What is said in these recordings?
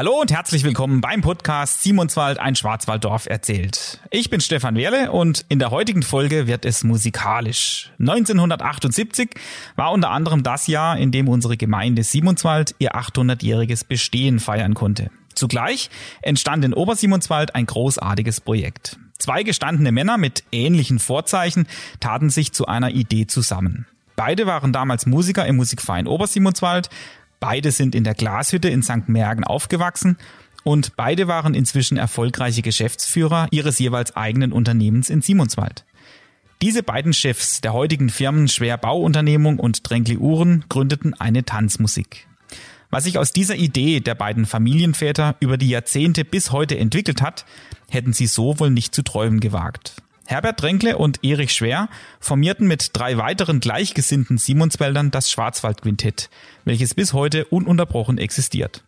Hallo und herzlich willkommen beim Podcast Simonswald, ein Schwarzwalddorf erzählt. Ich bin Stefan Wehrle und in der heutigen Folge wird es musikalisch. 1978 war unter anderem das Jahr, in dem unsere Gemeinde Simonswald ihr 800-jähriges Bestehen feiern konnte. Zugleich entstand in Obersimonswald ein großartiges Projekt. Zwei gestandene Männer mit ähnlichen Vorzeichen taten sich zu einer Idee zusammen. Beide waren damals Musiker im Musikverein Obersimonswald Beide sind in der Glashütte in St. Mergen aufgewachsen und beide waren inzwischen erfolgreiche Geschäftsführer ihres jeweils eigenen Unternehmens in Simonswald. Diese beiden Chefs der heutigen Firmen Schwer Bauunternehmung und Dränkli Uhren gründeten eine Tanzmusik. Was sich aus dieser Idee der beiden Familienväter über die Jahrzehnte bis heute entwickelt hat, hätten sie so wohl nicht zu träumen gewagt. Herbert Dränkle und Erich Schwer formierten mit drei weiteren gleichgesinnten Simonswäldern das Schwarzwaldquintett, welches bis heute ununterbrochen existiert.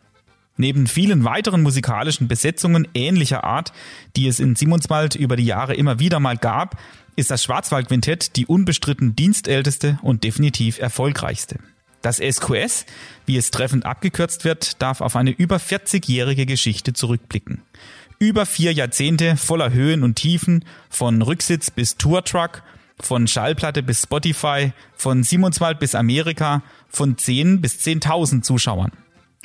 Neben vielen weiteren musikalischen Besetzungen ähnlicher Art, die es in Simonswald über die Jahre immer wieder mal gab, ist das Schwarzwaldquintett die unbestritten dienstälteste und definitiv erfolgreichste. Das SQS, wie es treffend abgekürzt wird, darf auf eine über 40-jährige Geschichte zurückblicken. Über vier Jahrzehnte voller Höhen und Tiefen, von Rücksitz bis Tourtruck, von Schallplatte bis Spotify, von Simonswald bis Amerika, von 10 bis 10.000 Zuschauern.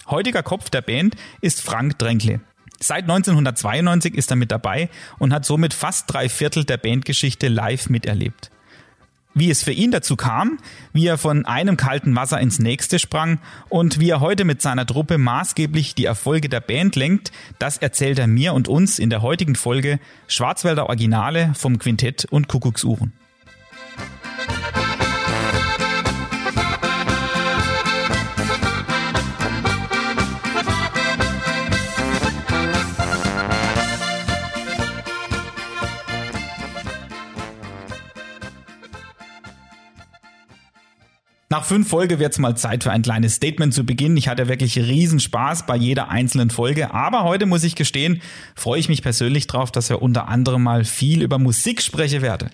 Heutiger Kopf der Band ist Frank Dränkle. Seit 1992 ist er mit dabei und hat somit fast drei Viertel der Bandgeschichte live miterlebt wie es für ihn dazu kam, wie er von einem kalten Wasser ins nächste sprang und wie er heute mit seiner Truppe maßgeblich die Erfolge der Band lenkt, das erzählt er mir und uns in der heutigen Folge Schwarzwälder Originale vom Quintett und Kuckucksuhren. Nach fünf Folge wird's mal Zeit für ein kleines Statement zu beginnen. Ich hatte wirklich riesen Spaß bei jeder einzelnen Folge, aber heute muss ich gestehen, freue ich mich persönlich drauf, dass wir unter anderem mal viel über Musik sprechen werden.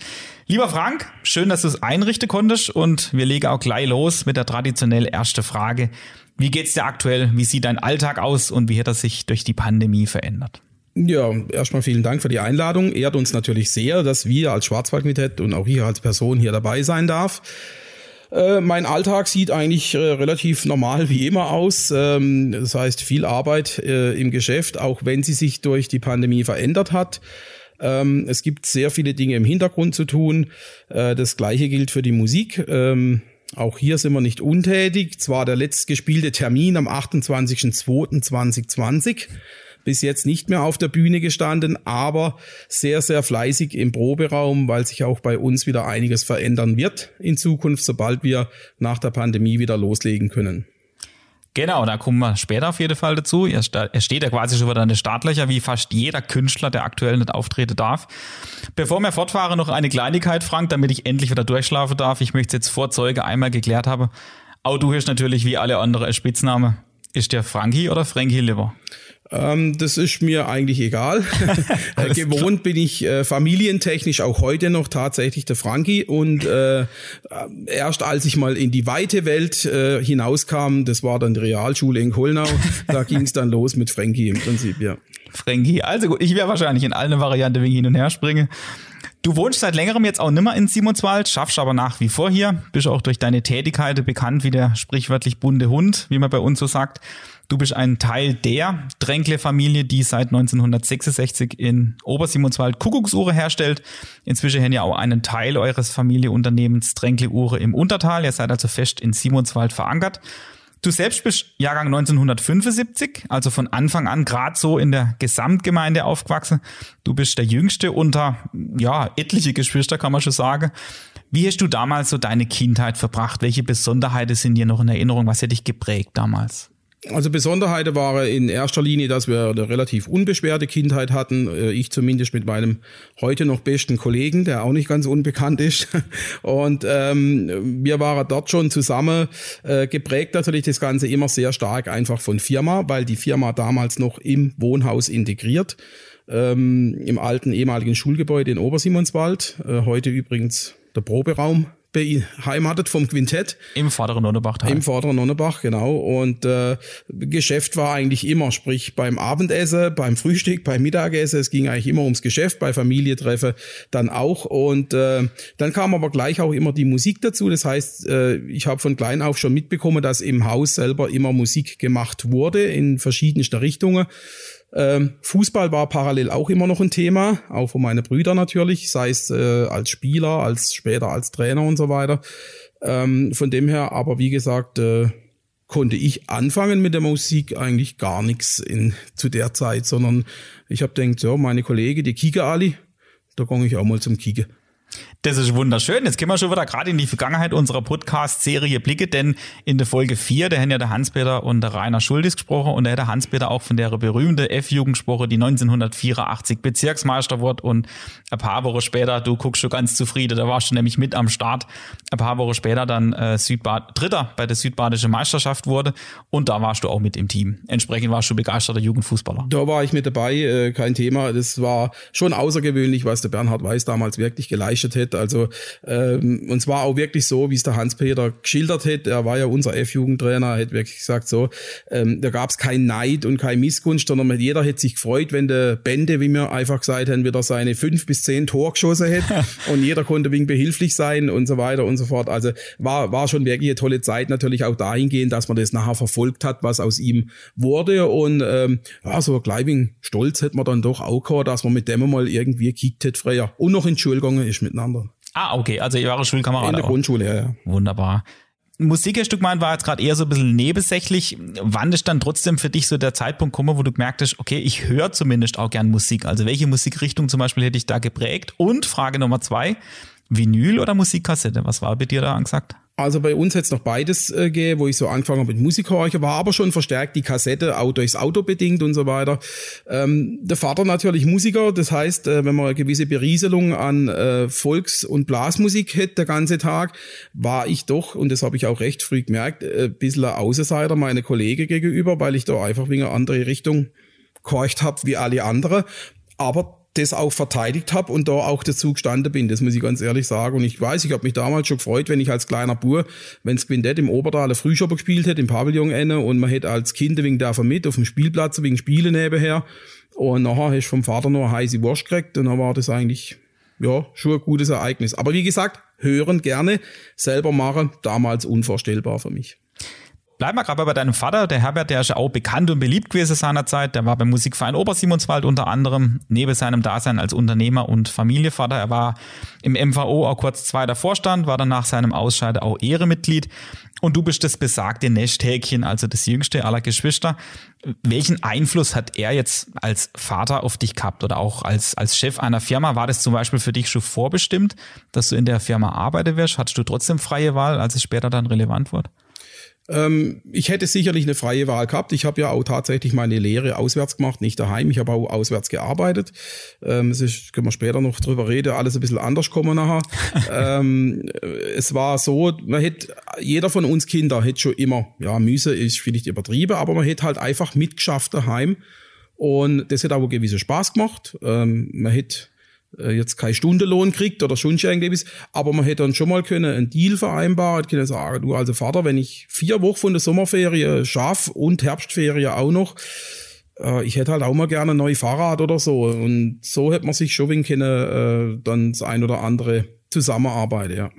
Lieber Frank, schön, dass du es einrichten konntest und wir legen auch gleich los mit der traditionell erste Frage. Wie geht's dir aktuell? Wie sieht dein Alltag aus und wie hat er sich durch die Pandemie verändert? Ja, erstmal vielen Dank für die Einladung. Ehrt uns natürlich sehr, dass wir als Schwarzwaldquintett und auch hier als Person hier dabei sein darf. Äh, mein Alltag sieht eigentlich äh, relativ normal wie immer aus. Ähm, das heißt, viel Arbeit äh, im Geschäft, auch wenn sie sich durch die Pandemie verändert hat. Ähm, es gibt sehr viele Dinge im Hintergrund zu tun. Äh, das gleiche gilt für die Musik. Ähm, auch hier sind wir nicht untätig. Zwar der letztgespielte Termin am 28.02.2020 bis jetzt nicht mehr auf der Bühne gestanden, aber sehr, sehr fleißig im Proberaum, weil sich auch bei uns wieder einiges verändern wird in Zukunft, sobald wir nach der Pandemie wieder loslegen können. Genau, da kommen wir später auf jeden Fall dazu. Er steht ja quasi schon wieder in den Startlöcher, wie fast jeder Künstler, der aktuell nicht auftreten darf. Bevor wir fortfahren, noch eine Kleinigkeit, Frank, damit ich endlich wieder durchschlafen darf. Ich möchte jetzt vor Zeuge einmal geklärt haben. Auch du hast natürlich wie alle anderen Spitzname. Ist der Frankie oder Frankie lieber? Ähm, das ist mir eigentlich egal. Gewohnt bin ich äh, familientechnisch auch heute noch tatsächlich der Frankie und äh, erst als ich mal in die weite Welt äh, hinauskam, das war dann die Realschule in Kohlnau, da ging es dann los mit Frankie im Prinzip, ja. Frankie, also gut, ich wäre wahrscheinlich in allen Varianten wegen hin und her springen. Du wohnst seit längerem jetzt auch nimmer in Simonswald, schaffst aber nach wie vor hier, bist auch durch deine Tätigkeit bekannt wie der sprichwörtlich bunte Hund, wie man bei uns so sagt. Du bist ein Teil der Dränkle-Familie, die seit 1966 in Obersimonswald Kuckucksuhre herstellt. Inzwischen haben ja auch einen Teil eures Familienunternehmens Dränkle-Uhre im Untertal. Ihr seid also fest in Simonswald verankert. Du selbst bist Jahrgang 1975, also von Anfang an gerade so in der Gesamtgemeinde aufgewachsen. Du bist der Jüngste unter, ja, etliche Geschwister, kann man schon sagen. Wie hast du damals so deine Kindheit verbracht? Welche Besonderheiten sind dir noch in Erinnerung? Was hat dich geprägt damals? Also Besonderheit war in erster Linie, dass wir eine relativ unbeschwerte Kindheit hatten. Äh, ich zumindest mit meinem heute noch besten Kollegen, der auch nicht ganz unbekannt ist. Und ähm, wir waren dort schon zusammen äh, geprägt natürlich das Ganze immer sehr stark einfach von Firma, weil die Firma damals noch im Wohnhaus integriert. Ähm, Im alten ehemaligen Schulgebäude in Obersimonswald. Äh, heute übrigens der Proberaum beheimatet vom Quintett. Im vorderen Nonnebach. Im vorderen Nonnebach, genau. Und äh, Geschäft war eigentlich immer, sprich beim Abendessen, beim Frühstück, beim Mittagessen. Es ging eigentlich immer ums Geschäft, bei Familientreffen dann auch. Und äh, dann kam aber gleich auch immer die Musik dazu. Das heißt, äh, ich habe von klein auf schon mitbekommen, dass im Haus selber immer Musik gemacht wurde in verschiedenster Richtungen. Ähm, Fußball war parallel auch immer noch ein Thema, auch für meine Brüder natürlich, sei es äh, als Spieler, als später als Trainer und so weiter. Ähm, von dem her, aber wie gesagt, äh, konnte ich anfangen mit der Musik eigentlich gar nichts in, zu der Zeit, sondern ich habe gedacht, so, meine Kollege, die Kike Ali, da komme ich auch mal zum Kike. Das ist wunderschön. Jetzt können wir schon wieder gerade in die Vergangenheit unserer Podcast-Serie blicke, denn in der Folge 4, da haben ja der Hans-Peter und der Rainer Schuldis gesprochen und da hat der Hans-Peter auch von der berühmte F-Jugend gesprochen, die 1984 Bezirksmeister wurde und ein paar Wochen später, du guckst schon ganz zufrieden, da warst du nämlich mit am Start, ein paar Wochen später dann äh, Südbad Dritter bei der Südbadischen Meisterschaft wurde und da warst du auch mit im Team. Entsprechend warst du begeisterter Jugendfußballer. Da war ich mit dabei, äh, kein Thema. Das war schon außergewöhnlich, was der Bernhard Weiß damals wirklich geleistet hat. Also ähm, und zwar auch wirklich so, wie es der Hans-Peter geschildert hat. Er war ja unser F-Jugendtrainer, hat wirklich gesagt so, ähm, da gab es kein Neid und kein Missgunst, sondern jeder hätte sich gefreut, wenn der Bände, wie wir einfach gesagt haben, wieder seine fünf bis zehn Tor geschossen hätte und jeder konnte wegen behilflich sein und so weiter und so fort. Also war, war schon wirklich eine tolle Zeit, natürlich auch dahingehend, dass man das nachher verfolgt hat, was aus ihm wurde und ähm, ja, so Gleibing stolz hätte man dann doch auch gehabt, dass man mit dem mal irgendwie gekickt hat früher und noch in die Schule gegangen ist miteinander. Ah, okay, also ihr wart Schulkameraden. In der Grundschule, ja, ja. Wunderbar. Musikstück mein war jetzt gerade eher so ein bisschen nebensächlich. Wann ist dann trotzdem für dich so der Zeitpunkt gekommen, wo du gemerkt hast, okay, ich höre zumindest auch gern Musik. Also welche Musikrichtung zum Beispiel hätte ich da geprägt? Und Frage Nummer zwei, Vinyl oder Musikkassette? Was war bei dir da angesagt? Also bei uns es noch beides äh, gegeben, wo ich so angefangen habe mit Musikhorchen, war aber schon verstärkt die Kassette, auch durchs Auto bedingt und so weiter. Ähm, der Vater natürlich Musiker, das heißt, äh, wenn man eine gewisse Berieselung an äh, Volks- und Blasmusik hätte der ganze Tag, war ich doch, und das habe ich auch recht früh gemerkt, äh, ein bisschen ein Außenseiter meine Kollegen gegenüber, weil ich da einfach wegen eine andere Richtung gehorcht habe wie alle anderen. Aber das auch verteidigt habe und da auch dazu gestanden bin, das muss ich ganz ehrlich sagen. Und ich weiß, ich habe mich damals schon gefreut, wenn ich als kleiner Bur, wenns Quintett im Obertal Frühschopper gespielt hätte, im Pavillon inne und man hätte als Kind wegen davon mit auf dem Spielplatz wegen Spiele nebenher. Und nachher hast du vom Vater nur eine heiße Wurst gekriegt und dann war das eigentlich, ja, schon ein gutes Ereignis. Aber wie gesagt, hören gerne, selber machen, damals unvorstellbar für mich. Bleib mal gerade bei deinem Vater, der Herbert, der ist ja auch bekannt und beliebt gewesen seinerzeit. Der war beim Musikverein Obersimonswald unter anderem, neben seinem Dasein als Unternehmer und Familienvater. Er war im MVO auch kurz zweiter Vorstand, war dann nach seinem Ausscheiden auch Ehremitglied. Und du bist das besagte Nesthäkchen, also das jüngste aller Geschwister. Welchen Einfluss hat er jetzt als Vater auf dich gehabt oder auch als, als Chef einer Firma? War das zum Beispiel für dich schon vorbestimmt, dass du in der Firma arbeiten wirst? Hattest du trotzdem freie Wahl, als es später dann relevant wurde? Ähm, ich hätte sicherlich eine freie Wahl gehabt. Ich habe ja auch tatsächlich meine Lehre auswärts gemacht, nicht daheim. Ich habe auch auswärts gearbeitet. Ähm, es ist, können wir später noch drüber reden, alles ein bisschen anders kommen nachher. ähm, es war so, man hätte, jeder von uns Kinder hätte schon immer, ja, Müse ist vielleicht übertrieben, aber man hätte halt einfach mitgeschafft daheim. Und das hat auch einen gewissen Spaß gemacht. Ähm, man hätte äh, jetzt kein Stundenlohn kriegt oder schon irgendwas, aber man hätte dann schon mal können einen Deal vereinbaren, können sagen, du also Vater, wenn ich vier Wochen von der Sommerferie schaff und Herbstferie auch noch, äh, ich hätte halt auch mal gerne ein neues Fahrrad oder so. Und so hätte man sich schon können, äh, dann das ein oder andere zusammenarbeiten, ja.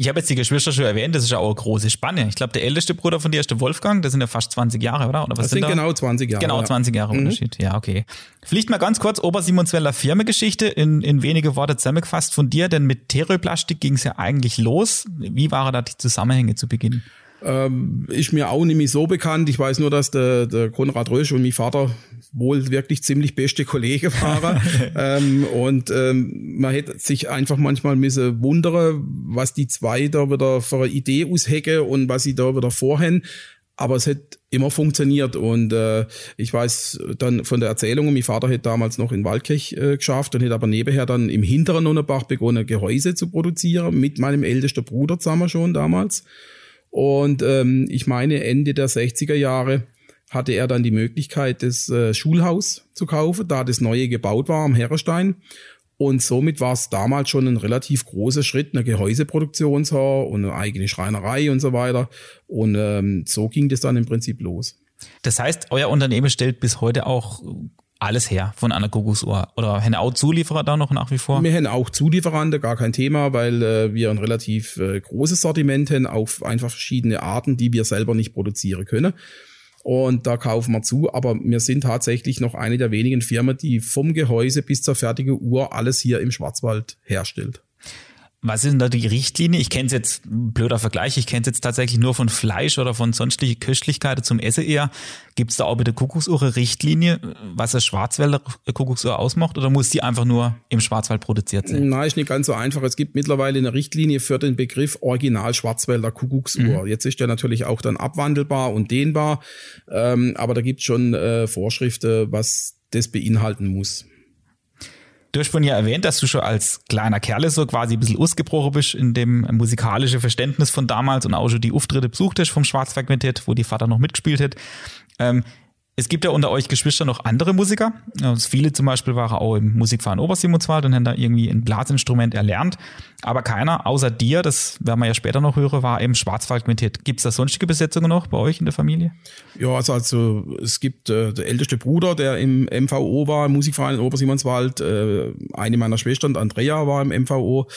Ich habe jetzt die Geschwister schon erwähnt, das ist ja auch eine große Spanne. Ich glaube, der älteste Bruder von dir ist der Wolfgang, das sind ja fast 20 Jahre, oder? oder was das sind, sind genau 20 Jahre. Genau, 20 Jahre ja. Mhm. Unterschied. Ja, okay. Vielleicht mal ganz kurz Obersimonsweller Firmengeschichte in, in wenige Worte zusammengefasst von dir, denn mit Terrorplastik ging es ja eigentlich los. Wie waren da die Zusammenhänge zu Beginn? Ähm, ist mir auch nicht mehr so bekannt. Ich weiß nur, dass der, der Konrad Rösch und mein Vater wohl wirklich ziemlich beste Kollege waren. ähm, und ähm, man hätte sich einfach manchmal müssen wundern, was die zwei da wieder für eine Idee aushecke und was sie da wieder vorhängen. Aber es hat immer funktioniert und äh, ich weiß dann von der Erzählung, mein Vater hat damals noch in Waldkirch äh, geschafft und hat aber nebenher dann im hinteren Nonnenbach begonnen, Gehäuse zu produzieren, mit meinem ältesten Bruder zusammen schon damals. Und ähm, ich meine, Ende der 60er Jahre hatte er dann die Möglichkeit, das äh, Schulhaus zu kaufen, da das neue gebaut war am Herrestein. Und somit war es damals schon ein relativ großer Schritt, eine Gehäuseproduktion zu haben und eine eigene Schreinerei und so weiter. Und ähm, so ging das dann im Prinzip los. Das heißt, euer Unternehmen stellt bis heute auch alles her von einer Kuckucksuhr? Oder haben auch Zulieferer da noch nach wie vor? Wir haben auch Zulieferante, gar kein Thema, weil äh, wir ein relativ äh, großes Sortiment haben, auf einfach verschiedene Arten, die wir selber nicht produzieren können. Und da kaufen wir zu, aber wir sind tatsächlich noch eine der wenigen Firmen, die vom Gehäuse bis zur fertigen Uhr alles hier im Schwarzwald herstellt. Was ist denn da die Richtlinie? Ich kenne es jetzt, blöder Vergleich, ich kenne es jetzt tatsächlich nur von Fleisch oder von sonstigen Köstlichkeiten zum Essen eher. Gibt es da auch bei der Kuckucksuhr Richtlinie, was das Schwarzwälder Kuckucksuhr ausmacht oder muss die einfach nur im Schwarzwald produziert sein? Nein, ist nicht ganz so einfach. Es gibt mittlerweile eine Richtlinie für den Begriff Original Schwarzwälder Kuckucksuhr. Mhm. Jetzt ist der natürlich auch dann abwandelbar und dehnbar, ähm, aber da gibt es schon äh, Vorschriften, was das beinhalten muss. Du hast vorhin ja erwähnt, dass du schon als kleiner Kerle so quasi ein bisschen ausgebrochen bist in dem musikalischen Verständnis von damals und auch schon die Auftritte besucht hast vom Schwarzwaldquintett, wo die Vater noch mitgespielt hat. Ähm, es gibt ja unter euch Geschwister noch andere Musiker. Also viele zum Beispiel waren auch im Musikverein Obersimonswald und haben da irgendwie ein Blasinstrument erlernt. Aber keiner außer dir, das werden wir ja später noch hören, war im Schwarzwaldquintett. Gibt es da sonstige Besetzungen noch bei euch in der Familie? Ja, also, also es gibt äh, der älteste Bruder, der im MVO war, im Musikverein in Obersimonswald. Äh, eine meiner Schwestern, Andrea, war im MVO.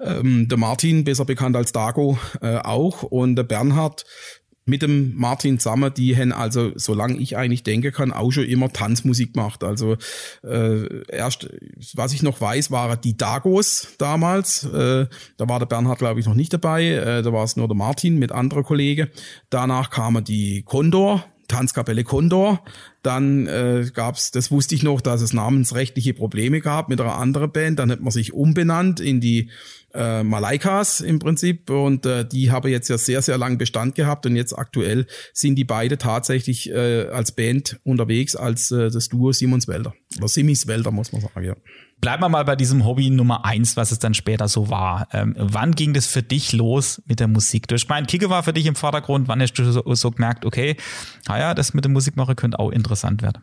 Ähm, der Martin, besser bekannt als Dago, äh, auch. Und der Bernhard mit dem Martin zusammen, die haben also, solange ich eigentlich denken kann, auch schon immer Tanzmusik gemacht. Also äh, erst, was ich noch weiß, waren die Dagos damals. Äh, da war der Bernhard, glaube ich, noch nicht dabei. Äh, da war es nur der Martin mit anderer Kollege. Danach kamen die Condor, Tanzkapelle Condor. Dann äh, gab das wusste ich noch, dass es namensrechtliche Probleme gab mit einer anderen Band. Dann hat man sich umbenannt in die äh, Malaikas im Prinzip und äh, die haben jetzt ja sehr, sehr lang Bestand gehabt und jetzt aktuell sind die beide tatsächlich äh, als Band unterwegs als äh, das Duo Simons Wälder oder Simis Wälder muss man sagen, ja. Bleiben wir mal bei diesem Hobby Nummer eins, was es dann später so war. Ähm, wann ging das für dich los mit der Musik? Du hast gemeint, Kicke war für dich im Vordergrund. Wann hast du so, so gemerkt, okay, naja, das mit dem Musikmachen könnte auch interessant werden?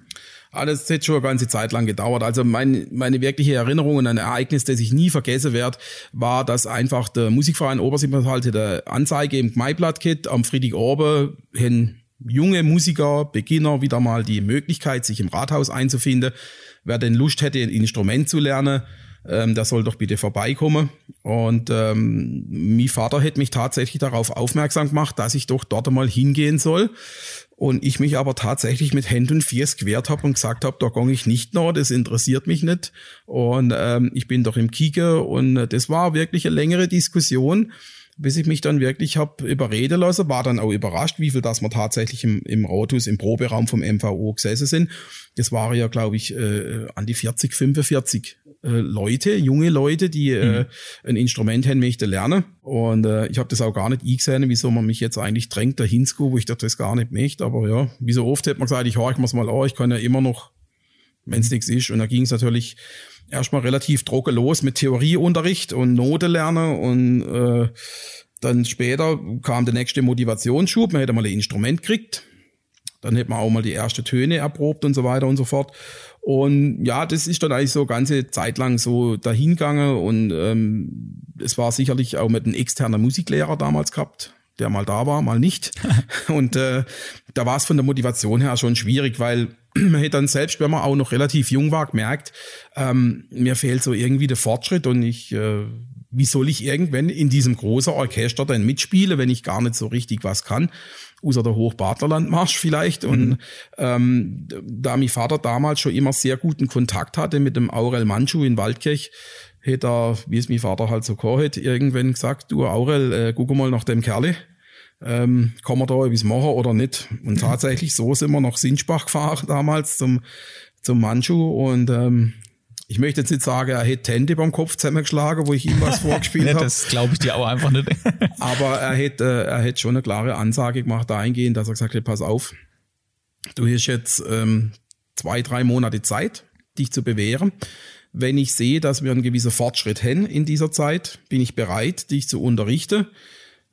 Alles hat schon eine ganze Zeit lang gedauert. Also mein, meine wirkliche Erinnerung an ein Ereignis, das ich nie vergessen werde, war, dass einfach der Musikverein Obersimmertal halt der Anzeige im Maiblatt-Kit am Friedrich Orbe hin junge Musiker, Beginner wieder mal die Möglichkeit, sich im Rathaus einzufinden. Wer denn Lust hätte, ein Instrument zu lernen, ähm, der soll doch bitte vorbeikommen. Und ähm, mein Vater hätte mich tatsächlich darauf aufmerksam gemacht, dass ich doch dort einmal hingehen soll. Und ich mich aber tatsächlich mit Händen und Viers gewehrt habe und gesagt habe, da gang ich nicht noch, das interessiert mich nicht. Und ähm, ich bin doch im Kicker und das war wirklich eine längere Diskussion bis ich mich dann wirklich habe überreden lassen, war dann auch überrascht, wie viel das wir tatsächlich im, im Autos, im Proberaum vom MVO gesessen sind. Das waren ja, glaube ich, äh, an die 40, 45 äh, Leute, junge Leute, die äh, mhm. äh, ein Instrument haben möchten lernen. Und äh, ich habe das auch gar nicht gesehen, wieso man mich jetzt eigentlich drängt, dahin zu wo ich das gar nicht möchte. Aber ja, wie so oft hätte man gesagt, ich horch mir's mal an, ich kann ja immer noch, wenn es nichts ist. Und da ging es natürlich erstmal relativ trocken los mit Theorieunterricht und Note lernen und äh, dann später kam der nächste Motivationsschub, man hätte mal ein Instrument gekriegt, dann hätte man auch mal die ersten Töne erprobt und so weiter und so fort. Und ja, das ist dann eigentlich so ganze Zeit lang so dahingegangen und ähm, es war sicherlich auch mit einem externen Musiklehrer damals gehabt, der mal da war, mal nicht. und äh, da war es von der Motivation her schon schwierig, weil man hätte dann selbst, wenn man auch noch relativ jung war, gemerkt, ähm, mir fehlt so irgendwie der Fortschritt und ich, äh, wie soll ich irgendwann in diesem großen Orchester dann mitspielen, wenn ich gar nicht so richtig was kann, außer der Hochbadlerlandmarsch vielleicht. Mhm. Und ähm, da mein Vater damals schon immer sehr guten Kontakt hatte mit dem Aurel Manchu in Waldkirch, hätte er, wie es mein Vater halt so gehört, irgendwann gesagt, du Aurel, äh, guck mal nach dem Kerle ähm, kann man da etwas machen oder nicht. Und tatsächlich so sind wir nach Sinspach gefahren damals zum, zum Manchu und ähm, ich möchte jetzt nicht sagen, er hätte Hände beim Kopf zusammengeschlagen, wo ich ihm was vorgespielt habe. Das glaube ich dir auch einfach nicht. Aber er hätte, äh, er hätte schon eine klare Ansage gemacht dahingehend, dass er gesagt hat, pass auf, du hast jetzt ähm, zwei, drei Monate Zeit, dich zu bewähren. Wenn ich sehe, dass wir einen gewissen Fortschritt haben in dieser Zeit, bin ich bereit, dich zu unterrichten.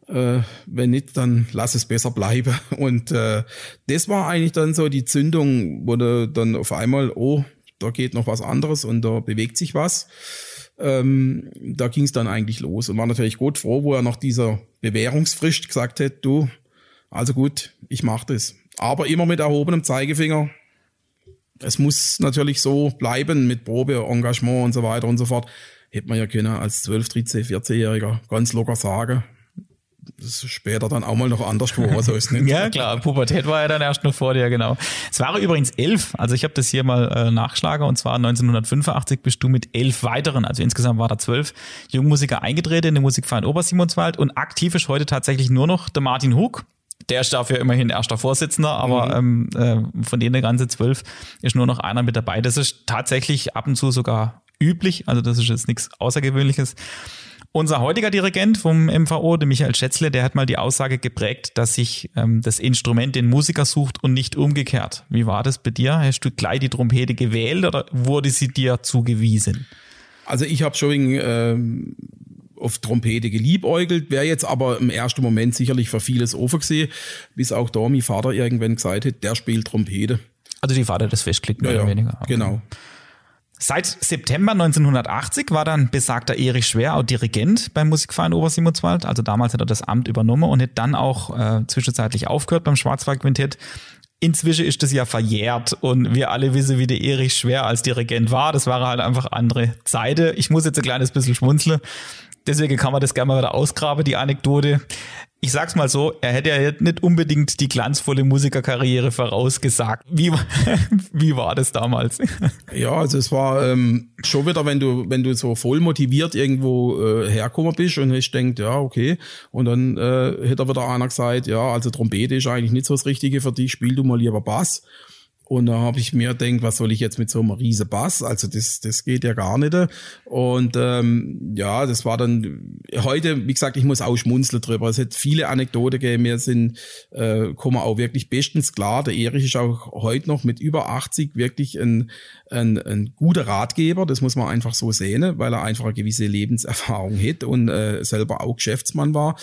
Äh, wenn nicht, dann lass es besser bleiben. Und äh, das war eigentlich dann so die Zündung, wo du dann auf einmal, oh, da geht noch was anderes und da bewegt sich was. ähm, da ging es dann eigentlich los und war natürlich gut froh, wo er nach dieser Bewährungsfrist gesagt hat, du, also gut, ich mache das. Aber immer mit erhobenem Zeigefinger. Es muss natürlich so bleiben mit Probe, Engagement und so weiter und so fort. Hätte man ja können als 12, 13, 14-Jähriger ganz locker sagen, das ist später dann auch mal noch anders geworden, so ist nicht. ja, klar, Pubertät war ja dann erst noch vor dir, genau. Es waren übrigens elf, also ich habe das hier mal äh, nachschlagen und zwar 1985 bist du mit elf weiteren, also insgesamt war da zwölf Jungmusiker eingetreten in den Musikverein Obersimonswald und aktiv ist heute tatsächlich nur noch der Martin Hug. Der ist dafür immerhin erster Vorsitzender, aber mhm. ähm, äh, von denen der ganze zwölf ist nur noch einer mit dabei. Das ist tatsächlich ab und zu sogar üblich, also das ist jetzt nichts Außergewöhnliches. Unser heutiger Dirigent vom MVO, der Michael Schätzle, der hat mal die Aussage geprägt, dass sich ähm, das Instrument den Musiker sucht und nicht umgekehrt. Wie war das bei dir? Hast du gleich die Trompete gewählt oder wurde sie dir zugewiesen? Also ich habe schon ähm, auf Trompete geliebäugelt, wäre jetzt aber im ersten Moment sicherlich für vieles offen gesehen, bis auch da mein Vater irgendwann gesagt hat, der spielt Trompete. Also die Vater das festklickt mehr ja, oder weniger. Okay. Genau. Seit September 1980 war dann besagter Erich Schwer auch Dirigent beim Musikverein Obersimonswald. Also damals hat er das Amt übernommen und hat dann auch äh, zwischenzeitlich aufgehört beim Schwarzwaldquintett. Inzwischen ist das ja verjährt und wir alle wissen, wie der Erich Schwer als Dirigent war. Das war halt einfach andere Zeiten. Ich muss jetzt ein kleines bisschen schmunzeln. Deswegen kann man das gerne mal wieder ausgraben, die Anekdote ich sag's mal so, er hätte ja nicht unbedingt die glanzvolle Musikerkarriere vorausgesagt. Wie, wie war das damals? Ja, also es war ähm, schon wieder, wenn du, wenn du so voll motiviert irgendwo äh, herkommen bist und ich denkt, ja, okay. Und dann äh, hätte wieder einer gesagt, ja, also Trompete ist eigentlich nicht so das Richtige für dich, spiel du mal lieber Bass. Und da habe ich mir gedacht, was soll ich jetzt mit so einem riesen Bass? Also das, das geht ja gar nicht. Und ähm, ja, das war dann heute, wie gesagt, ich muss auch schmunzeln drüber. Es hat viele Anekdoten gegeben. Wir sind, äh, kommen auch wirklich bestens klar. Der Erich ist auch heute noch mit über 80 wirklich ein, ein, ein guter Ratgeber. Das muss man einfach so sehen, weil er einfach eine gewisse Lebenserfahrung hat und äh, selber auch Geschäftsmann war.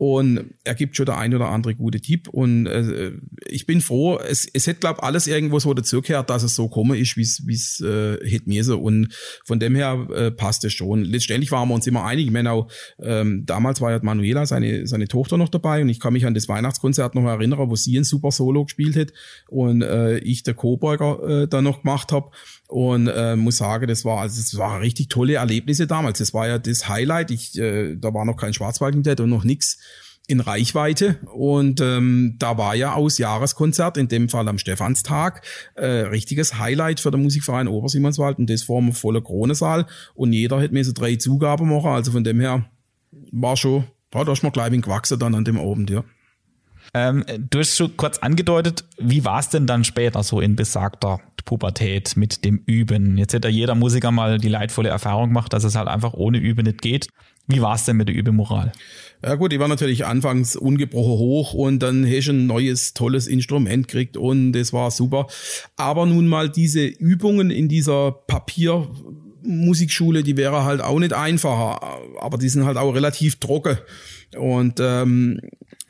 Und er gibt schon der ein oder andere gute Tipp. Und äh, ich bin froh, es, es hätte, glaube alles irgendwo so dazugehört, dass es so komme ist, wie es äh, hätte mir so. Und von dem her äh, passt es schon. Letztendlich waren wir uns immer einig. Ich meine auch, ähm, damals war ja Manuela, seine, seine Tochter, noch dabei. Und ich kann mich an das Weihnachtskonzert noch erinnern, wo sie ein super Solo gespielt hat und äh, ich der Coburger äh, da noch gemacht habe. Und äh, muss sagen, das war also das war richtig tolle Erlebnisse damals. Das war ja das Highlight. Ich, äh, da war noch kein Schwarzwaldquintett und noch nix in Reichweite. Und ähm, da war ja aus Jahreskonzert, in dem Fall am Stephanstag, äh, richtiges Highlight für den Musikverein Obersimonswald und das vor einem vollen Kronesaal. Und jeder hätte mir so drei Zugaben machen. Also von dem her war schon, ja, da ist man gleich gewachsen dann an dem Abend, ja. Ähm, du hast schon kurz angedeutet, wie war es denn dann später so in besagter Pubertät mit dem Üben? Jetzt hätte jeder Musiker mal die leidvolle Erfahrung gemacht, dass es halt einfach ohne Üben nicht geht. Wie war es denn mit der Übemoral? Ja gut, die war natürlich anfangs ungebrochen hoch und dann hast du ein neues, tolles Instrument gekriegt und das war super. Aber nun mal diese Übungen in dieser Papiermusikschule, die wäre halt auch nicht einfacher, aber die sind halt auch relativ trocken. Und ähm,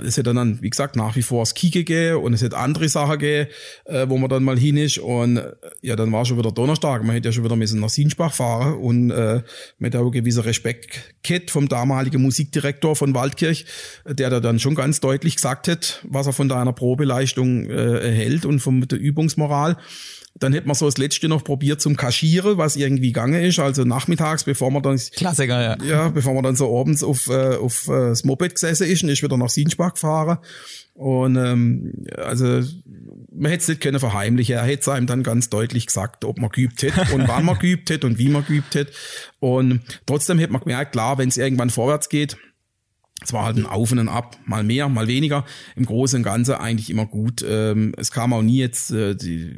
es hätte dann, wie gesagt, nach wie vor das Kike gegeben und es hätte andere Sachen gegeben, äh, wo man dann mal hin ist. Und äh, ja, dann war schon wieder Donnerstag. Man hätte ja schon wieder müssen nach Sinsbach fahren und äh, mit auch gewisser Respekt gehabt vom damaligen Musikdirektor von Waldkirch, der da dann schon ganz deutlich gesagt hat, was er von deiner Probeleistung äh, erhält und von der Übungsmoral. Dann hätte man so das letzte noch probiert zum Kaschieren, was irgendwie gegangen ist. Also nachmittags, bevor man dann. Klassiker, ja. Ja, bevor man dann so abends auf, äh, auf äh, das Moped gesessen ist und ist wieder nach Sinsbach gefahren. Und ähm, also man hätte es nicht können verheimlichen. Er hätte es einem dann ganz deutlich gesagt, ob man geübt hätte und wann man geübt hätte und wie man geübt hätte. Und trotzdem hätte man gemerkt, klar, wenn es irgendwann vorwärts geht, es war halt ein Auf und ein Ab, mal mehr, mal weniger. Im Großen und Ganzen eigentlich immer gut. Ähm, es kam auch nie jetzt, äh, die,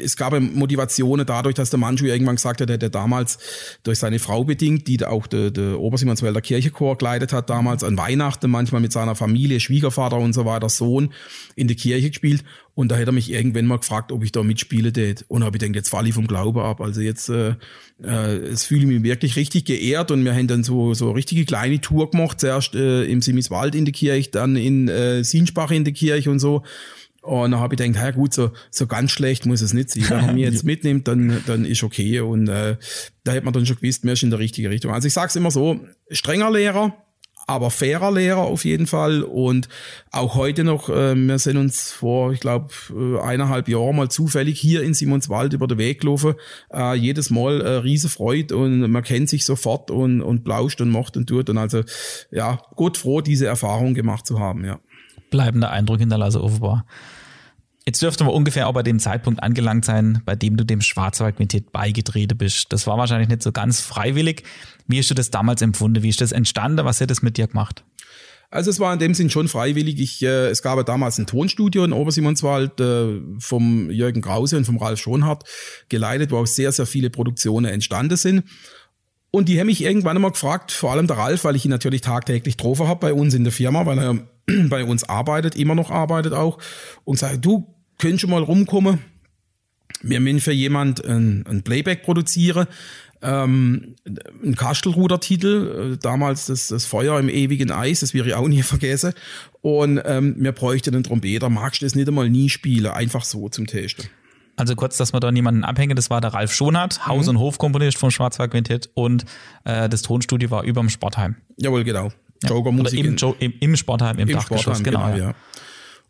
es gab Motivationen dadurch, dass der Manchu irgendwann gesagt hat, der damals durch seine Frau bedingt, die auch der, der Obersimonswälder Kirchechor geleitet hat, damals an Weihnachten manchmal mit seiner Familie, Schwiegervater und so weiter, Sohn in der Kirche gespielt. Und da hätte er mich irgendwann mal gefragt, ob ich da mitspiele tät. Und habe ich gedacht, jetzt falle ich vom Glaube ab. Also jetzt, äh, äh, es fühle ich mich wirklich richtig geehrt. Und wir haben dann so so richtige kleine Tour gemacht. Zuerst äh, im Simiswald in der Kirche, dann in äh, Sinspach in der Kirche und so. Und dann habe ich gedacht, ja gut, so, so ganz schlecht muss es nicht sein. Wenn man mich jetzt mitnimmt, dann, dann ist okay. Und äh, da hätte man dann schon gewusst, mir ist in der richtige Richtung. Also ich sage es immer so, strenger Lehrer, aber fairer Lehrer auf jeden Fall. Und auch heute noch, äh, wir sind uns vor, ich glaube, äh, eineinhalb Jahren mal zufällig hier in Simonswald über den Weg gelaufen. Äh, jedes Mal äh, riese Freude und man kennt sich sofort und, und blauscht und macht und tut. Und also, ja, Gott froh, diese Erfahrung gemacht zu haben, ja bleibender Eindruck hinterlasse offenbar. Jetzt dürfte man ungefähr auch bei dem Zeitpunkt angelangt sein, bei dem du dem Schwarzwaldquintett beigetreten bist. Das war wahrscheinlich nicht so ganz freiwillig. Wie hast du das damals empfunden? Wie ist das entstanden? Was hat das mit dir gemacht? Also es war in dem Sinn schon freiwillig. Ich, äh, es gab damals ein Tonstudio in Obersimonswald äh, vom Jürgen Krause und vom Ralf Schonhardt geleitet, wo auch sehr, sehr viele Produktionen entstanden sind. Und die haben mich irgendwann einmal gefragt, vor allem der Ralf, weil ich ihn natürlich tagtäglich getroffen habe bei uns in der Firma, weil er bei uns arbeitet, immer noch arbeitet auch, und sagt, du könntest schon mal rumkommen. Wir müssen für jemand ein, ein Playback produzieren, ähm, ein Kastelruder-Titel, äh, damals das, das Feuer im ewigen Eis, das wäre ich auch nie vergessen. Und ähm, wir bräuchten einen Trompeter, magst du das nicht einmal nie spielen, einfach so zum Testen. Also kurz, dass wir da niemanden abhängen, das war der Ralf Schonert, Haus- mhm. und Hofkomponist vom Schwarzwald Quintett und äh, das Tonstudio war über dem Sportheim. Jawohl, genau. Joker-Musik. Im, im, Im, Sportheim, im, im Dachgeschoss, Sportheim, genau. genau ja.